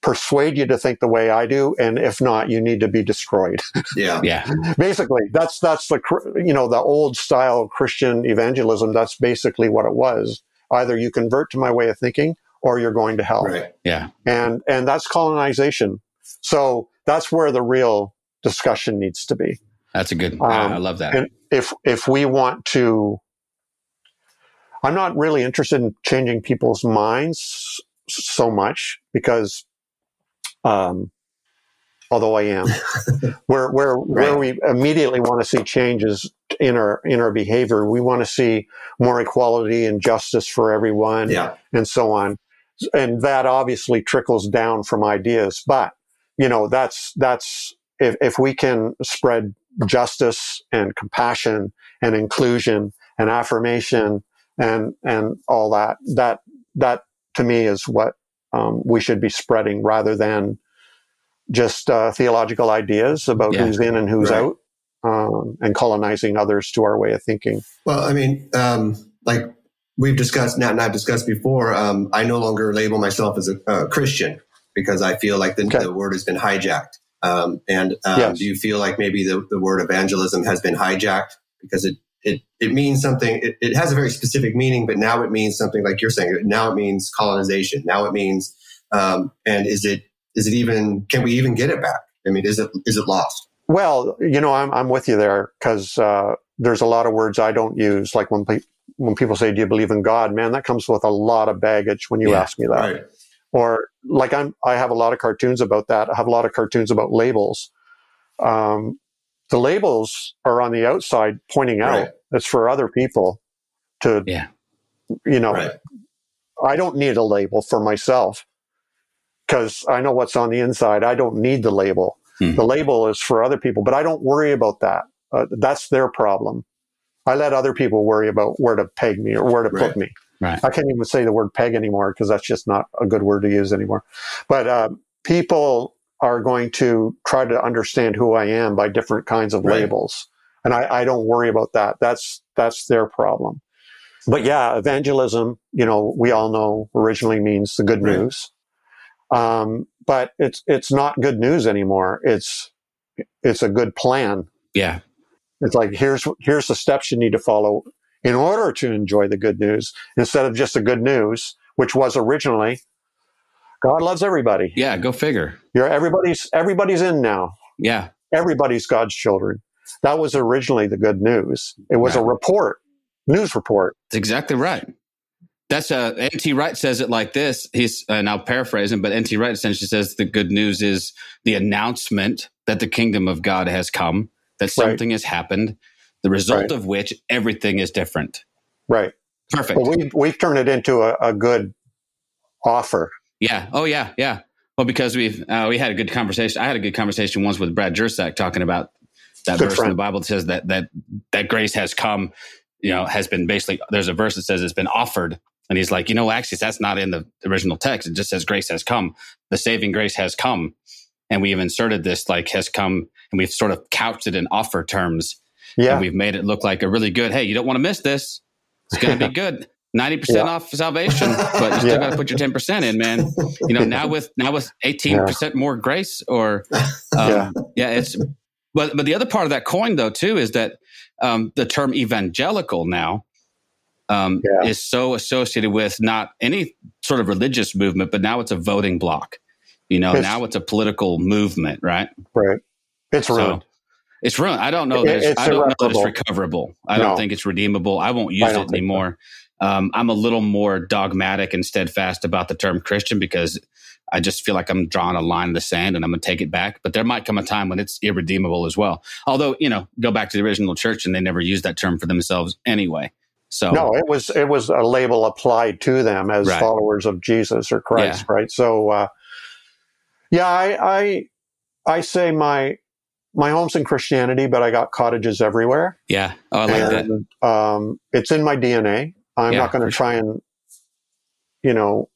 persuade you to think the way I do, and if not, you need to be destroyed. Yeah. Yeah. basically, that's that's the you know the old style Christian evangelism. That's basically what it was. Either you convert to my way of thinking, or you're going to hell. Right. Yeah. And and that's colonization. So that's where the real discussion needs to be. That's a good. Um, I love that. And if if we want to, I'm not really interested in changing people's minds so much because, um, although I am, where where where we immediately want to see changes in our in our behavior, we want to see more equality and justice for everyone, Yeah. and so on, and that obviously trickles down from ideas. But you know, that's that's if if we can spread justice and compassion and inclusion and affirmation and and all that that that to me is what um, we should be spreading rather than just uh, theological ideas about Yeah. who's in and who's Right. out um, and colonizing others to our way of thinking. Well, I mean, um, like we've discussed now, and I've discussed before, um, I no longer label myself as a uh, Christian because I feel like the, Okay. the word has been hijacked. Um, and um, Yes. do you feel like maybe the, the word evangelism has been hijacked because it it, it means something? It, it has a very specific meaning, but now it means something like you're saying. Now it means colonization. Now it means, um, and is it is it even? Can we even get it back? I mean, is it is it lost? Well, you know, I'm I'm with you there because uh, there's a lot of words I don't use. Like when pe- when people say, "Do you believe in God?" Man, that comes with a lot of baggage when you Yeah, ask me that. Right. or like I'm, I have a lot of cartoons about that. I have a lot of cartoons about labels. Um, the labels are on the outside pointing out. Right. It's for other people to, Yeah. you know, Right. I don't need a label for myself because I know what's on the inside. I don't need the label. Hmm. The label is for other people, but I don't worry about that. Uh, that's their problem. I let other people worry about where to peg me or where to Right. put me. Right. I can't even say the word peg anymore because that's just not a good word to use anymore. But uh, people are going to try to understand who I am by different kinds of Right. labels, and I, I don't worry about that. That's that's their problem. But yeah, evangelism, you know, we all know originally means the good Right. news, um, but it's it's not good news anymore. It's it's a good plan. Yeah. It's like here's here's the steps you need to follow in order to enjoy the good news instead of just the good news, which was originally God loves everybody. Yeah. Go figure. You're everybody's everybody's in now. Yeah. Everybody's God's children. That was originally the good news. It was a report, news report. That's exactly right. That's uh, N.T. Wright says it like this. He's and I'll paraphrase him, but N.T. Wright essentially says the good news is the announcement that the kingdom of God has come, that Right. something has happened, the result Right. of which everything is different. Right. Perfect. But we we've turned it into a, a good offer. Yeah. Oh, yeah. Yeah. Well, because we've uh, we had a good conversation. I had a good conversation once with Brad Jersak talking about that Good verse in the Bible that says that that that grace has come. You know, has been basically. There's a verse that says it's been offered, and he's like, you know, actually, that's not in the original text. It just says grace has come. The saving grace has come, and we've inserted this like has come, and we've sort of couched it in offer terms, and Yeah. we've made it look like a really good. Hey, you don't want to miss this. It's going to be good. Ninety percent Yeah. off salvation, but you still Yeah. got to put your ten percent in, man you know now with now with 18% more grace or um, Yeah. yeah. it's but but the other part of that coin though too is that um, the term evangelical now um, Yeah. is so associated with not any sort of religious movement but now it's a voting block you know It's- now it's a political movement right Right. It's so ruined. it's ruined i don't know that it's, it's i don't know that it's recoverable i don't think it's redeemable i won't use don't it think so. anymore um, i'm a little more dogmatic and steadfast about the term christian because I just feel like I'm drawing a line in the sand and I'm going to take it back. But there might come a time when it's irredeemable as well. Although, you know, go back to the original church and they never used that term for themselves anyway. So, No, it was it was a label applied to them as Right. followers of Jesus or Christ, right? So, uh, yeah, I, I I say my my home's in Christianity, but I got cottages everywhere, yeah. Oh, I like that. um, it's in my DNA. I'm Yeah, not going to try and you know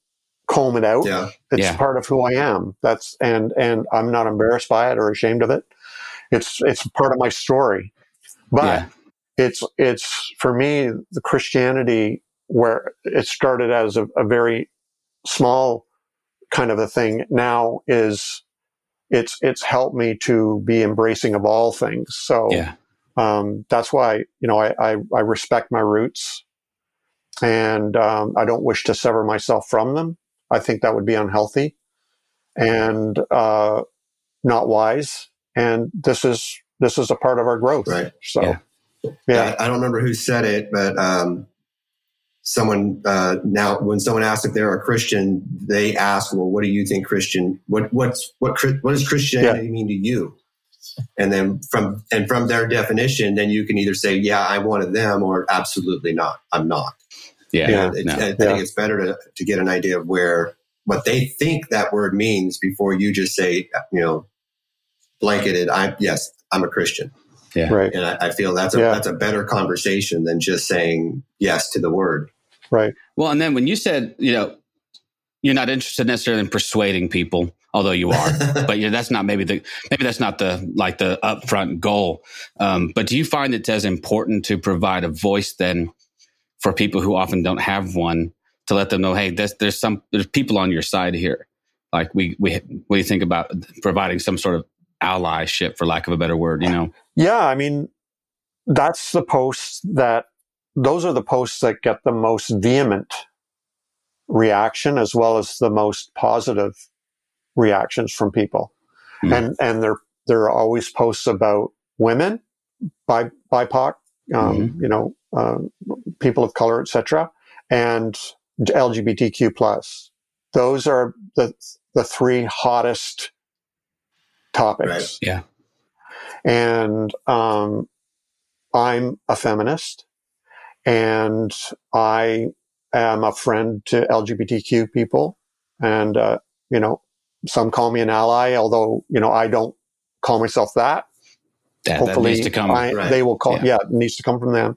comb it out. Yeah. It's Yeah. part of who I am. That's and and I'm not embarrassed by it or ashamed of it. It's it's part of my story. But Yeah. It's it's for me the Christianity where it started as a, a very small kind of a thing now is it's it's helped me to be embracing of all things. So Yeah. um, that's why you know I, I, I respect my roots, and um, I don't wish to sever myself from them. I think that would be unhealthy and uh, not wise. And this is this is a part of our growth. Right. So Yeah. Yeah, I, I don't remember who said it, but um, someone uh, now when someone asks if they're a Christian, they ask, "Well, what do you think Christian? What what's what what does Christianity mean to you?" And then from and from their definition, then you can either say, "Yeah, I'm one of them," or "Absolutely not, I'm not." Yeah. Yeah. It- No. I think Yeah. it's better to to get an idea of where what they think that word means before you just say, you know, blanketed. I yes, I'm a Christian. Right, And I, I feel that's a Yeah. that's a better conversation than just saying yes to the word. right, Well, and then when you said, you know, you're not interested necessarily in persuading people, although you are, but yeah, that's not maybe the maybe that's not the like the upfront goal. Um, but do you find it's as important to provide a voice then for people who often don't have one to let them know, hey, there's there's some there's people on your side here. Like we we what do you think about providing some sort of allyship, for lack of a better word? You know, yeah. I mean, that's the posts that those are the posts that get the most vehement reaction as well as the most positive reactions from people. Hmm. And and there there are always posts about women, bi BIPOC, um, you know, uh, people of color, etc., and LGBTQ plus. Those are the the three hottest topics. Right. Yeah. And um, I'm a feminist, and I am a friend to LGBTQ people, and uh, you know, some call me an ally, although you know I don't call myself that. that, that Hopefully, needs to come. I, Right. they will call. Yeah. Yeah. it needs to come from them.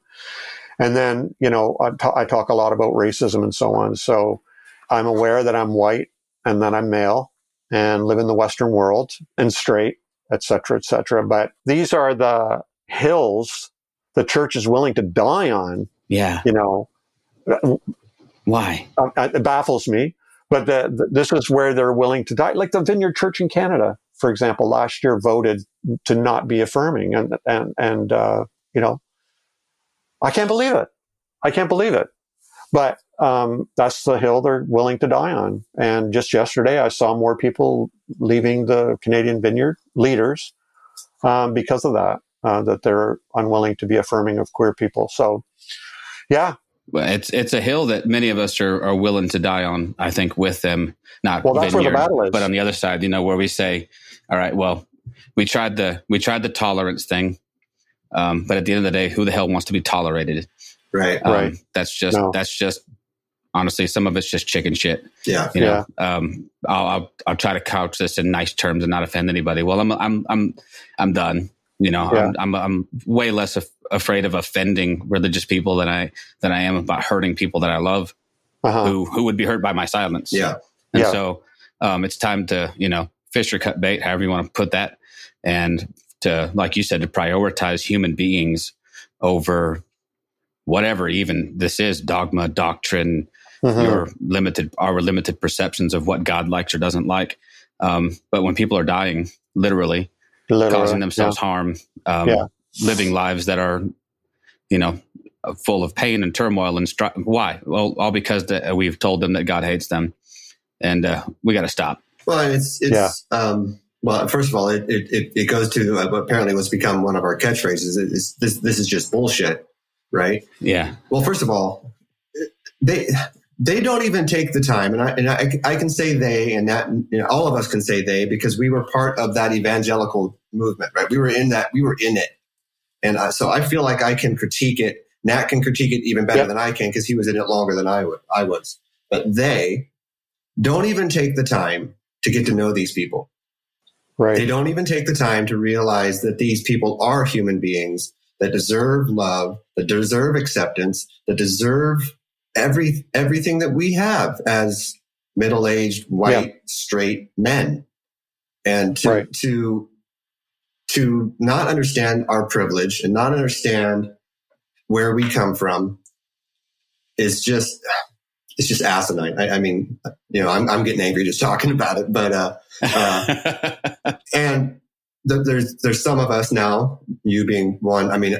And then you know, I ta- I talk a lot about racism and so on. So I'm aware that I'm white and that I'm male and live in the Western world and straight, etc., cetera, et cetera. But these are the hills the church is willing to die on. yeah. You know, Why? uh, it baffles me. But the, the, this is where they're willing to die. Like the Vineyard Church in Canada, for example, last year voted to not be affirming, and and and uh, you know, I can't believe it. I can't believe it. But um, that's the hill they're willing to die on. And just yesterday, I saw more people leaving the Canadian Vineyard leaders um, because of that. Uh, that they're unwilling to be affirming of queer people. So, yeah, Well, it's it's a hill that many of us are, are willing to die on. I think with them, not Well, that's where the Vineyard, battle is. But on the other side, you know, where we say, "All right, well, we tried the we tried the tolerance thing, um, but at the end of the day, who the hell wants to be tolerated? Right. Um, Right. That's just No. that's just honestly, some of it's just chicken shit. Yeah. You know, um, I'll, I'll I'll try to couch this in nice terms and not offend anybody. Well, I'm I'm I'm I'm done. You know, Yeah. I'm, I'm I'm way less af- afraid of offending religious people than I than I am about hurting people that I love uh-huh. who who would be hurt by my silence. Yeah. And Yeah. so um, it's time to you know fish or cut bait, however you want to put that, and to like you said to prioritize human beings over whatever even this is dogma, doctrine, Mhm. your limited our limited perceptions of what God likes or doesn't like. Um, but when people are dying, literally Literally, causing themselves harm, um, Yeah. living lives that are, you know, full of pain and turmoil and stri- why? Well, all because that we've told them that God hates them, and uh, we got to stop. Well, it's it's um, well. First of all, it it, it, it goes to uh, apparently what's become one of our catchphrases. Is this this is just bullshit, right? Yeah, Well, first of all, they they don't even take the time, and I and I, I can say they, and that you know, all of us can say they because we were part of that evangelical movement, right? We were in that, we were in it, and uh, so I feel like I can critique it. Nat can critique it even better Yep. than I can because he was in it longer than I would. I was, but they don't even take the time to get to know these people. Right. They don't even take the time to realize that these people are human beings that deserve love, that deserve acceptance, that deserve every everything that we have as middle-aged white straight men. And to Right. to to not understand our privilege and not understand where we come from is just it's just asinine. I, I mean, you know, I'm, I'm getting angry just talking about it, but, uh, uh and there's, there's some of us now, you being one. I mean,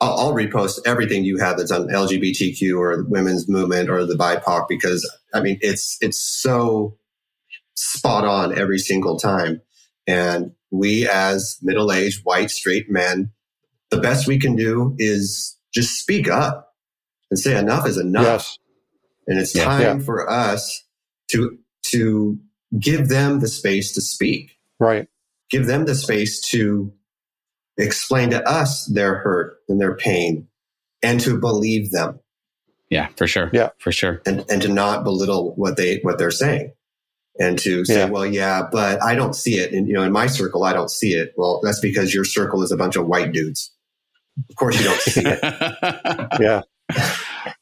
I'll, I'll, repost everything you have that's on LGBTQ or the women's movement or the BIPOC because I mean, it's, it's so spot on every single time. And we as middle-aged white straight men, the best we can do is just speak up and say enough is enough. Yes. And it's yeah, time yeah. for us to to give them the space to speak. Right. Give them the space to explain to us their hurt and their pain and to believe them. Yeah, for sure. Yeah, for sure. And and to not belittle what they what they're saying and to say, yeah. well, yeah, but I don't see it. And, you know, in my circle, I don't see it. Well, that's because your circle is a bunch of white dudes. Of course you don't see it. yeah.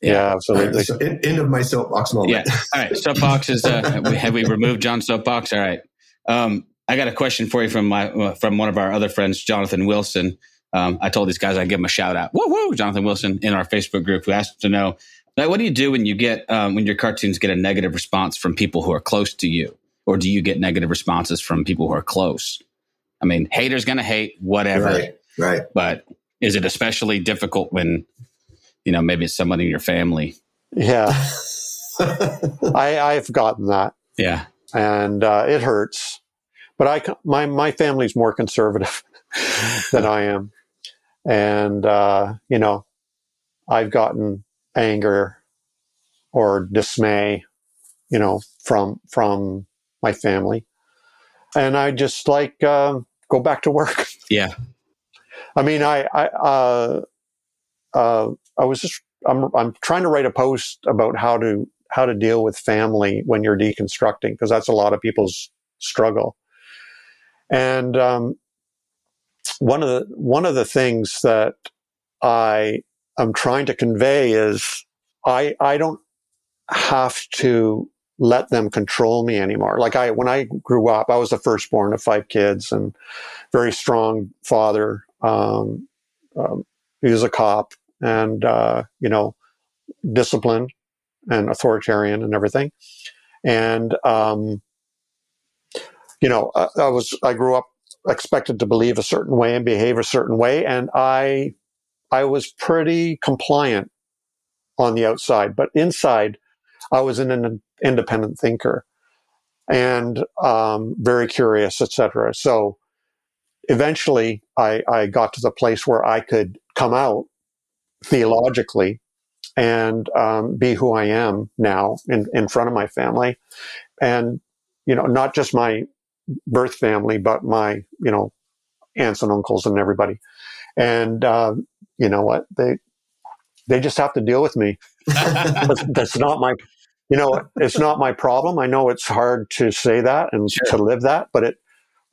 Yeah, absolutely. So end of my soapbox moment. Yeah. All right. Soapbox is, uh, have, we, have we removed John's soapbox? All right. Um, I got a question for you from my, uh, from one of our other friends, Jonathan Wilson. Um, I told these guys I'd give him a shout out. Woo woo, Jonathan Wilson in our Facebook group who asked to know like, what do you do when you get um, when your cartoons get a negative response from people who are close to you, or do you get negative responses from people who are close? I mean, haters gonna hate whatever, right? Right. But is it especially difficult when you know maybe it's somebody in your family? Yeah, I I've gotten that. Yeah, and uh, it hurts. But I my my family's more conservative than I am, and uh, you know, I've gotten anger or dismay, you know, from from my family, and I just like uh, go back to work. Yeah, I mean, I I uh, uh, I was just I'm I'm trying to write a post about how to how to deal with family when you're deconstructing because that's a lot of people's struggle, and um, one of the one of the things that I I'm trying to convey is I, I don't have to let them control me anymore. Like I, when I grew up, I was the firstborn of five kids and very strong father. Um, um, he was a cop and, uh, you know, disciplined and authoritarian and everything. And, um, you know, I, I was, I grew up expected to believe a certain way and behave a certain way. And I I was pretty compliant on the outside, but inside, I was an independent thinker and um, very curious, etc. So eventually, I, I got to the place where I could come out theologically and um, be who I am now in, in front of my family, and you know, not just my birth family, but my you know aunts and uncles and everybody. And uh, you know what? They they just have to deal with me. that's, not my, you know, it's not my problem. I know it's hard to say that and sure. to live that, but it,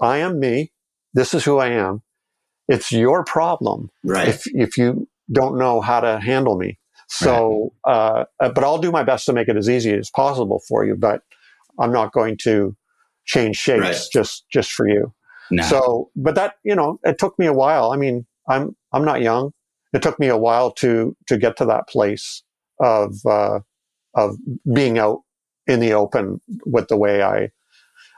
I am me. This is who I am. It's your problem. Right. If, if you don't know how to handle me. So, right. uh, uh but I'll do my best to make it as easy as possible for you, but I'm not going to change shapes right. just, just for you. No. So, but that, you know, it took me a while. I mean, I'm, I'm not young it took me a while to to get to that place of uh, of being out in the open with the way I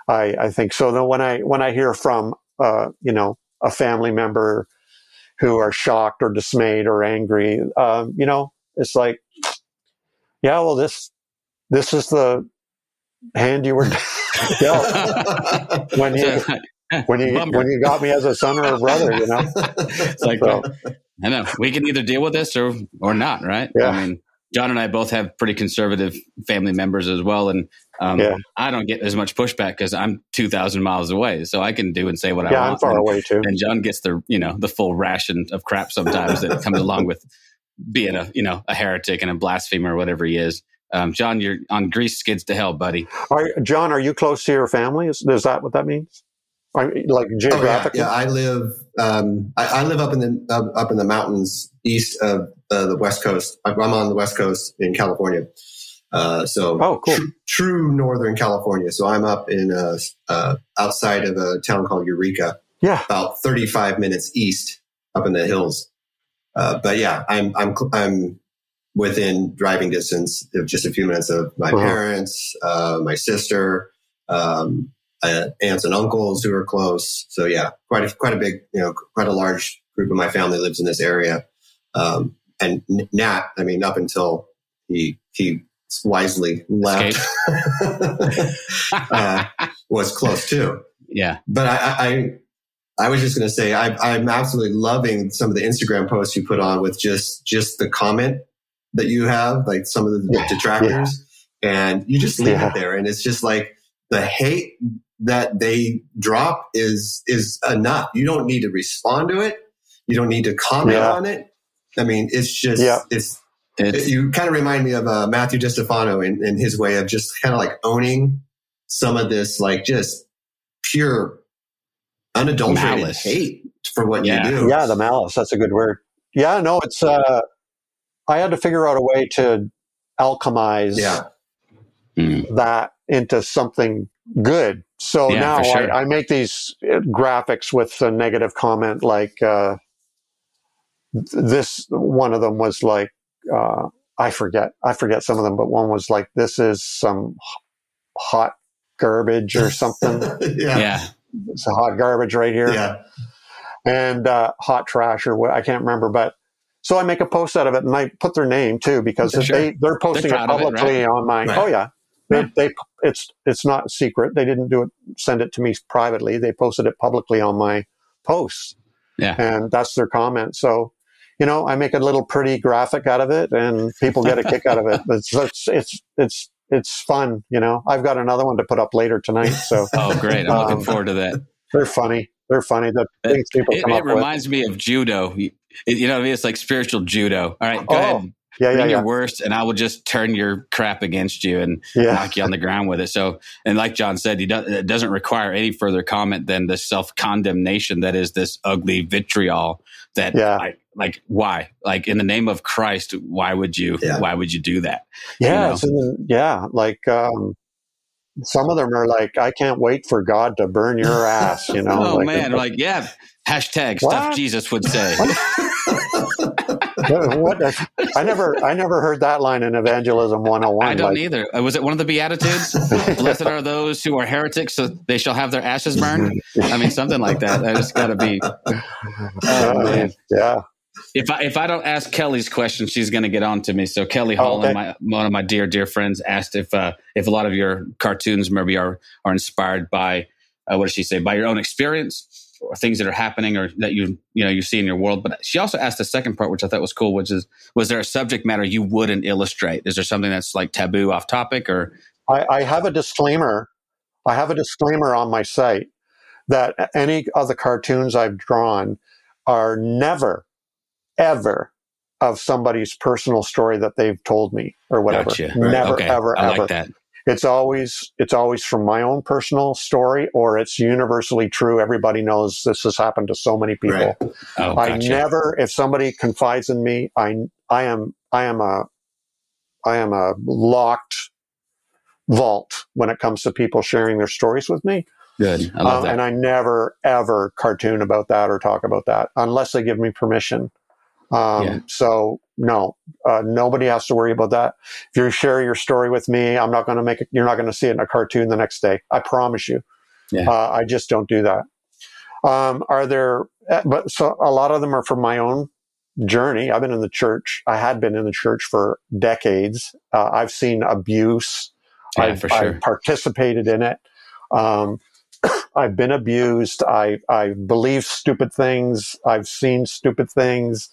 I, I think so. When I when I hear from uh, you know a family member who are shocked or dismayed or angry, um, you know, it's like, yeah, well this this is the hand you were dealt when you when you when you got me as a son or a brother, you know. It's like so, I know we can either deal with this or or not, right? Yeah. I mean, John and I both have pretty conservative family members as well, and um, yeah. I don't get as much pushback because I'm two thousand miles away, so I can do and say what yeah, I want. I'm far and, away too. And John gets the you know the full ration of crap sometimes that comes along with being a you know a heretic and a blasphemer or whatever he is. Um, John, you're on grease skids to hell, buddy. Are, John, are you close to your family? Is, is that what that means? like geographically? Oh, yeah. yeah. I live um, I, I, live up in the uh, up in the mountains east of uh, the West Coast. I'm on the West Coast in California. Uh, so oh, cool. Tr- true Northern California. So I'm up in uh, uh, outside of a town called Eureka. Yeah, about 35 minutes east up in the hills. Uh, but yeah, I'm I'm I'm within driving distance of just a few minutes of my Uh-huh. parents, uh, my sister, um, uh, aunts and uncles who are close. So yeah, quite a, quite a big, you know, quite a large group of my family lives in this area. Um, and Nat, I mean, up until he he wisely left, uh, was close too. yeah. But I, I, I- I was just going to say I, I'm absolutely loving some of the Instagram posts you put on with just just the comment that you have, like some of the Yeah. detractors, and you just leave Yeah. it there, and it's just like the hate that they drop is is enough. You don't need to respond to it. You don't need to comment Yeah. on it. I mean, it's just Yeah. it's It's, you kind of remind me of uh, Matthew DiStefano in, in his way of just kind of like owning some of this, like just pure, unadulterated Malice. hate for what Yeah. you do. Yeah, the malice. That's a good word. Yeah, no, it's. Uh, I had to figure out a way to alchemize Yeah. Mm. that into something good. So Yeah, now sure. I, I make these uh, graphics with a negative comment, like uh, this. One of them was like, uh, I forget, I forget some of them, but one was like, "This is some hot garbage" or something. yeah. yeah. it's hot garbage right here. Yeah. and uh, hot trash or what I can't remember, but so I make a post out of it and I put their name too because Sure. they they're posting They're it of it, publicly on my Right. oh yeah they, they it's it's not secret they didn't do it send it to me privately they posted it publicly on my posts Yeah. and that's their comment so you know I make a little pretty graphic out of it and people get a kick out of it it's it's it's it's it's fun you know I've got another one to put up later tonight so Oh, great. I'm looking Um, forward to that. they're funny they're funny the things people It, come it up with reminds me of judo. You, you know, what I mean? it's like spiritual judo. All right, go Oh, ahead. yeah Bring yeah your worst, and I will just turn your crap against you and yeah knock you on the ground with it. So, and like John said, he do, it doesn't require any further comment than the self condemnation that is this ugly vitriol. That, Yeah. I, like, why? Like, in the name of Christ, why would you? Yeah. Why would you do that? Yeah, you know? it's in yeah. Like um, some of them are like, I can't wait for God to burn your ass. You know? oh like, man, like yeah. Hashtag stuff Jesus would say. what? I never, I never heard that line in Evangelism 101. I don't like, either. Uh, Was it one of the Beatitudes? Blessed are those who are heretics, so they shall have their ashes burned. I mean, something like that. That just got to be. Oh uh, man! yeah, If I if I don't ask Kelly's question, she's going to get on to me. So Kelly Oh, Holland, okay. my, one of my dear dear friends, asked if uh, if a lot of your cartoons maybe are are inspired by uh, what does she say by your own experience or things that are happening or that you you know you see in your world. But she also asked the second part, which I thought was cool, which is was there a subject matter you wouldn't illustrate? Is there something that's like taboo, off topic, or I, I have a disclaimer. I have a disclaimer on my site that any of the cartoons I've drawn are never, ever of somebody's personal story that they've told me or whatever. Gotcha. Right. Never, okay, ever, I ever. like that. it's always it's always from my own personal story or it's universally true everybody knows this has happened to so many people Right. Oh, i never if somebody confides in me i i am i am a i am a locked vault when it comes to people sharing their stories with me Good. I love um, that. and i never ever cartoon about that or talk about that unless they give me permission um, Yeah. so no uh, nobody has to worry about that. If you share your story with me i'm not going to make it you're not going to see it in a cartoon the next day. I promise you. Yeah. uh, i just don't do that. Um, are there uh, but so a lot of them are from my own journey. I've been in the church i had been in the church for decades. Uh, i've seen abuse. Yeah, I've, for sure. I've participated in it. Um, I've been abused. I I believe stupid things. I've seen stupid things.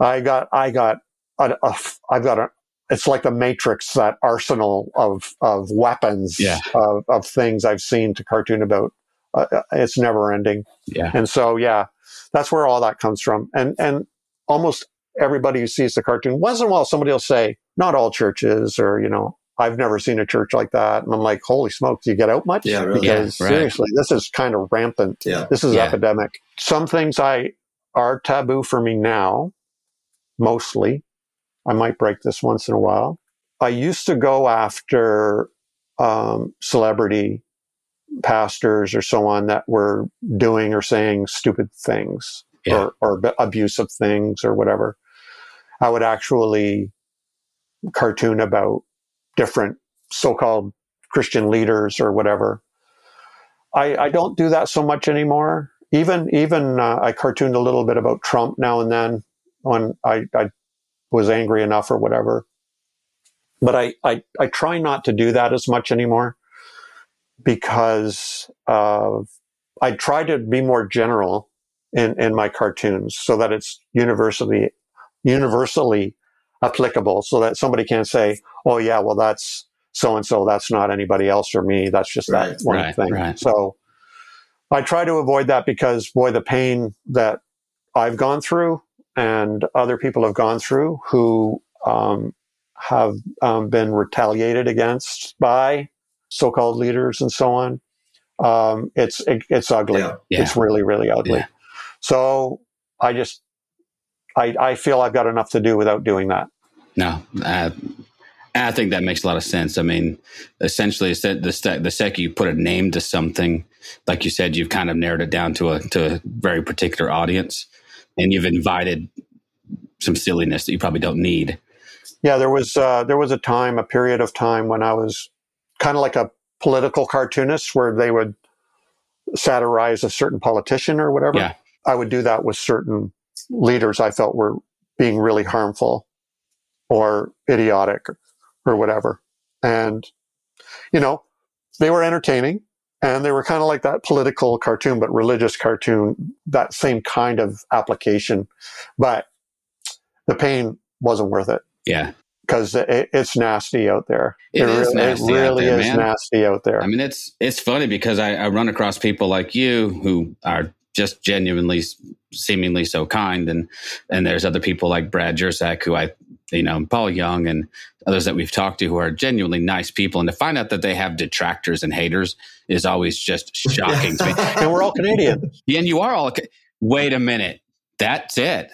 I got I got a, a, I've got a. It's like the Matrix, that arsenal of of weapons Yeah. of, of things I've seen to cartoon about. Uh, uh, it's never ending, yeah. and so yeah, that's where all that comes from. And and almost everybody who sees the cartoon, once in a while, somebody will say, "Not all churches," or you know, I've never seen a church like that. And I'm like, holy smokes, you get out much? Yeah, really. Because Yeah, right. seriously, this is kind of rampant. Yeah. This is Yeah. epidemic. Some things I are taboo for me now, mostly. I might break this once in a while. I used to go after um, celebrity pastors or so on that were doing or saying stupid things Yeah. or, or ab- abusive things or whatever. I would actually cartoon about different so-called Christian leaders or whatever. I, I don't do that so much anymore. Even even uh, I cartooned a little bit about Trump now and then when I, I was angry enough or whatever. But I, I, I try not to do that as much anymore because uh, I try to be more general in, in my cartoons so that it's universally universally applicable so that somebody can say, oh yeah, well that's so and so, that's not anybody else or me. That's just Right, that one right, thing. right. So I try to avoid that because boy, the pain that I've gone through and other people have gone through who um, have um, been retaliated against by so-called leaders and so on. Um, it's it, it's ugly. Yeah. Yeah. It's really really ugly. Yeah. So I just I I feel I've got enough to do without doing that. No, I, I think that makes a lot of sense. I mean, essentially, the sec- the second you put a name to something, like you said, you've kind of narrowed it down to a to a very particular audience, and you've invited some silliness that you probably don't need. Yeah, there was uh, there was a time, a period of time when I was kind of like a political cartoonist, where they would satirize a certain politician or whatever. Yeah. I would do that with certain leaders I felt were being really harmful or idiotic or whatever, and you know they were entertaining and they were kind of like that political cartoon, but religious cartoon, that same kind of application, but the pain wasn't worth it Yeah, because it, it's nasty out there. It is really, nasty it really there, is man. nasty out there. I mean, it's it's funny because I, I run across people like you who are just genuinely, seemingly so kind, and and there's other people like Brad Jersak who I, you know, Paul Young and others that we've talked to who are genuinely nice people, and to find out that they have detractors and haters is always just shocking to me. and we're all Canadian. Yeah, and you are all. Wait a minute, that's it.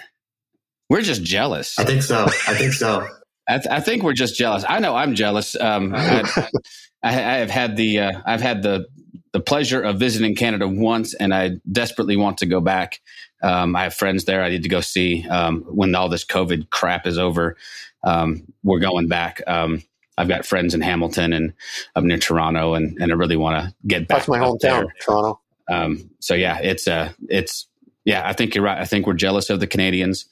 We're just jealous. I think so. I think so. I, th- I think we're just jealous. I know I'm jealous. Um, I, I, I have had the uh, I've had the the pleasure of visiting Canada once, and I desperately want to go back. Um, I have friends there. I need to go see um, when all this COVID crap is over. Um, we're going back. Um, I've got friends in Hamilton and up near Toronto, and, and I really want to get back. That's my hometown, Toronto. Um, so yeah, it's uh, it's yeah. I think you're right. I think we're jealous of the Canadians.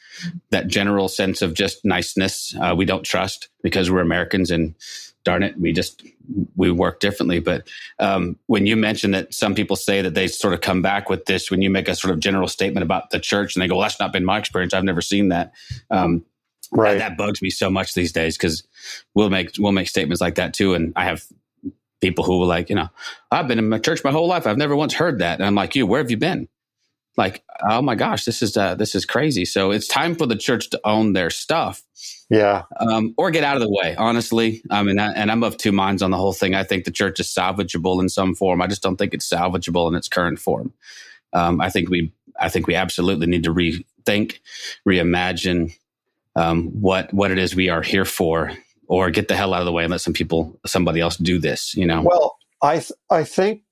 That general sense of just niceness, uh, we don't trust because we're Americans, and darn it, we just we work differently. But um, when you mention that some people say that they sort of come back with this, when you make a sort of general statement about the church, and they go, well, "That's not been my experience. I've never seen that." Um, Right. that bugs me so much these days because we'll make we'll make statements like that too, and I have people who will like, you know, I've been in my church my whole life. I've never once heard that, and I'm like, you, where have you been? Like, oh my gosh, this is uh, this is crazy. So it's time for the church to own their stuff, yeah. um, or get out of the way. Honestly, I mean, I, and I'm of two minds on the whole thing. I think the church is salvageable in some form. I just don't think it's salvageable in its current form. Um, I think we, I think we absolutely need to rethink, reimagine um, what what it is we are here for, or get the hell out of the way and let some people, somebody else do this. You know? Well, I th- I think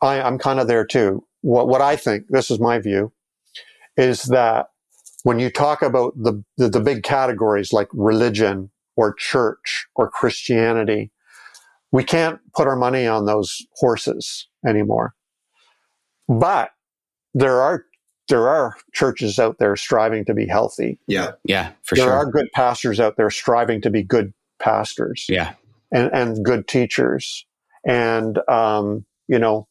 I, I'm kind of there too. What what I think, this is my view, is that when you talk about the, the the big categories like religion or church or Christianity, we can't put our money on those horses anymore. But there are there are churches out there striving to be healthy. Yeah. yeah, for there sure. There are good pastors out there striving to be good pastors yeah, and, and good teachers and um, you know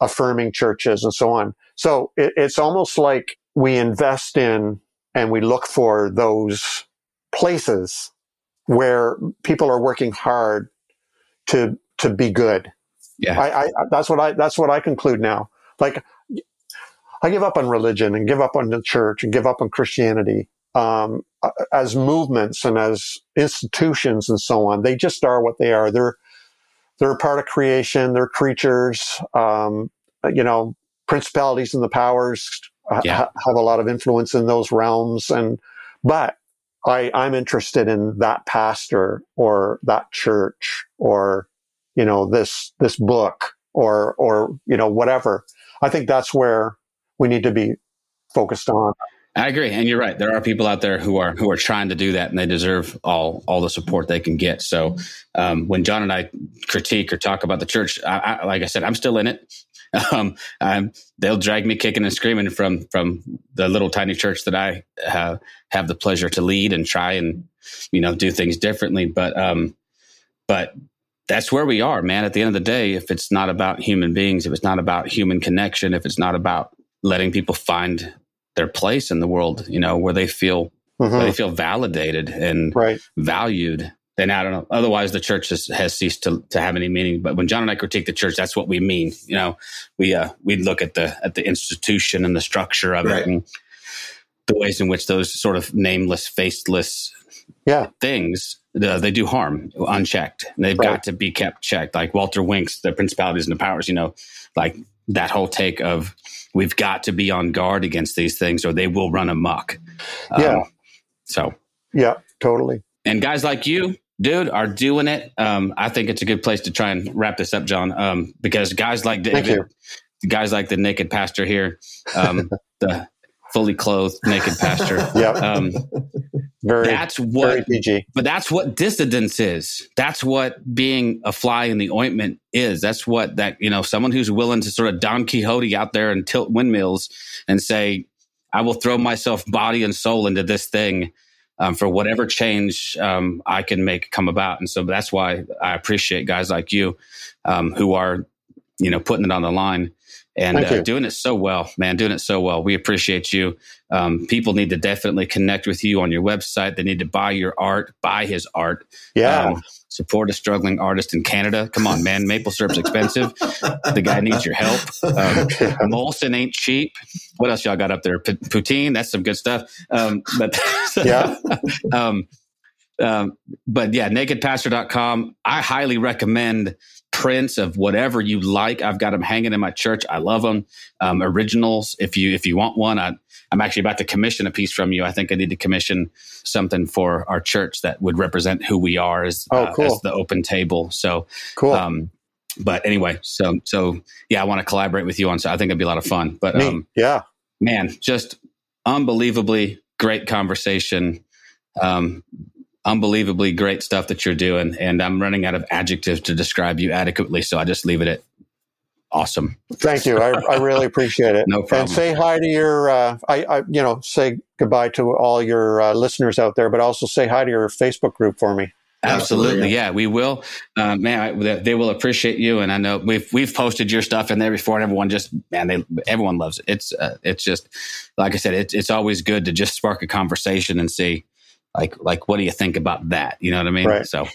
affirming churches and so on. So it, it's almost like we invest in and we look for those places where people are working hard to to be good. Yeah. I, I that's what i that's what i conclude now. Like i give up on religion and give up on the church and give up on christianity um, as movements and as institutions and so on. They just are what they are. They're they're a part of creation. They're creatures. Um, you know principalities and the powers Yeah. ha- have a lot of influence in those realms. And but I, i'm interested in that pastor or that church or you know this this book or or you know whatever. I think that's where we need to be focused on I agree, and you're right. There are people out there who are who are trying to do that, and they deserve all all the support they can get. So, um, when John and I critique or talk about the church, I, I, like I said, I'm still in it. Um, they'll drag me kicking and screaming from from the little tiny church that I have have the pleasure to lead and try and you know do things differently. But um, but that's where we are, man. At the end of the day, if it's not about human beings, if it's not about human connection, if it's not about letting people find their place in the world, you know, where they feel mm-hmm. where they feel validated and right. valued, then I don't know. Otherwise, the church has, has ceased to, to have any meaning. But when John and I critique the church, that's what we mean. You know, we uh, we look at the at the institution and the structure of right. it, and the ways in which those sort of nameless, faceless, yeah. things uh, they do harm unchecked. They've right. got to be kept checked. Like Walter Wink's, the principalities and the powers. You know, like that whole take of we've got to be on guard against these things or they will run amok. Yeah. Um, so. Yeah, totally. And guys like you, dude, are doing it. Um, I think it's a good place to try and wrap this up, John, um, because guys like David, guys like the naked pastor here, um, the fully clothed naked pastor. yeah. Um, very, that's what, very PG. But that's what dissidence is. That's what being a fly in the ointment is. That's what that, you know, someone who's willing to sort of Don Quixote out there and tilt windmills and say, I will throw myself body and soul into this thing um, for whatever change um, I can make come about. And so that's why I appreciate guys like you um, who are, you know, putting it on the line and uh, doing it so well, man, doing it so well. We appreciate you. Um, people need to definitely connect with you on your website. They need to buy your art, buy his art. Yeah. Um, support a struggling artist in Canada. Come on, man. Maple syrup's expensive. the guy needs your help. Um, Molson ain't cheap. What else y'all got up there? P- poutine. That's some good stuff. Um, but yeah. um, um, but yeah, nakedpastor.com. I highly recommend prints of whatever you like. I've got them hanging in my church. I love them. Um, originals. If you if you want one, I, I'm actually about to commission a piece from you. I think I need to commission something for our church that would represent who we are as, oh, cool. uh, as the open table. So cool. Um, but anyway, so so yeah, I want to collaborate with you on. So I think it'd be a lot of fun. But um, yeah, man, just unbelievably great conversation. Um, unbelievably great stuff that you're doing. And I'm running out of adjectives to describe you adequately. So I just leave it at awesome. Thank you. I, I really appreciate it. no problem. And say hi to your, uh, I, I, you know, say goodbye to all your uh, listeners out there, but also say hi to your Facebook group for me. Absolutely, yeah, we will. Uh, man, I, they will appreciate you, and I know we've we've posted your stuff in there before, and everyone just man, they everyone loves it. It's uh, it's just like I said, it's it's always good to just spark a conversation and see like like what do you think about that? You know what i mean? Right. so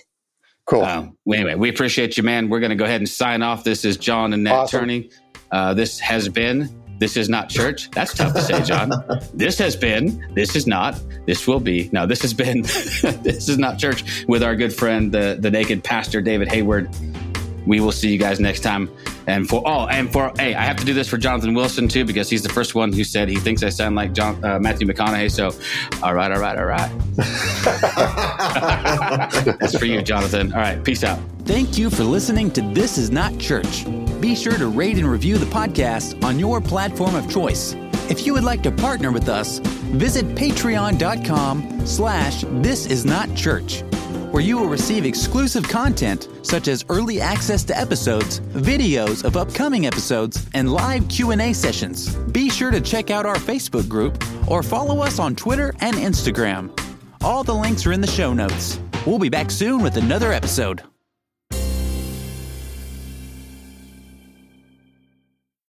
cool. um, anyway we appreciate you man. We're going to go ahead and sign off. This is john and nat awesome. turney. Uh, this has been this is not church. That's tough to say john. This has been this is not this will be. No this has been this is not church with our good friend the the naked pastor david hayward we will see you guys next time. And for oh, and for hey, I have to do this for Jonathan Wilson too because he's the first one who said he thinks I sound like John uh, Matthew McConaughey. So, all right, all right, all right. That's for you, Jonathan. All right, peace out. Thank you for listening to This Is Not Church. Be sure to rate and review the podcast on your platform of choice. If you would like to partner with us, visit patreon.com slash this is not church where you will receive exclusive content such as early access to episodes, videos of upcoming episodes, and live Q&A sessions. Be sure to check out our Facebook group or follow us on Twitter and Instagram. All the links are in the show notes. We'll be back soon with another episode.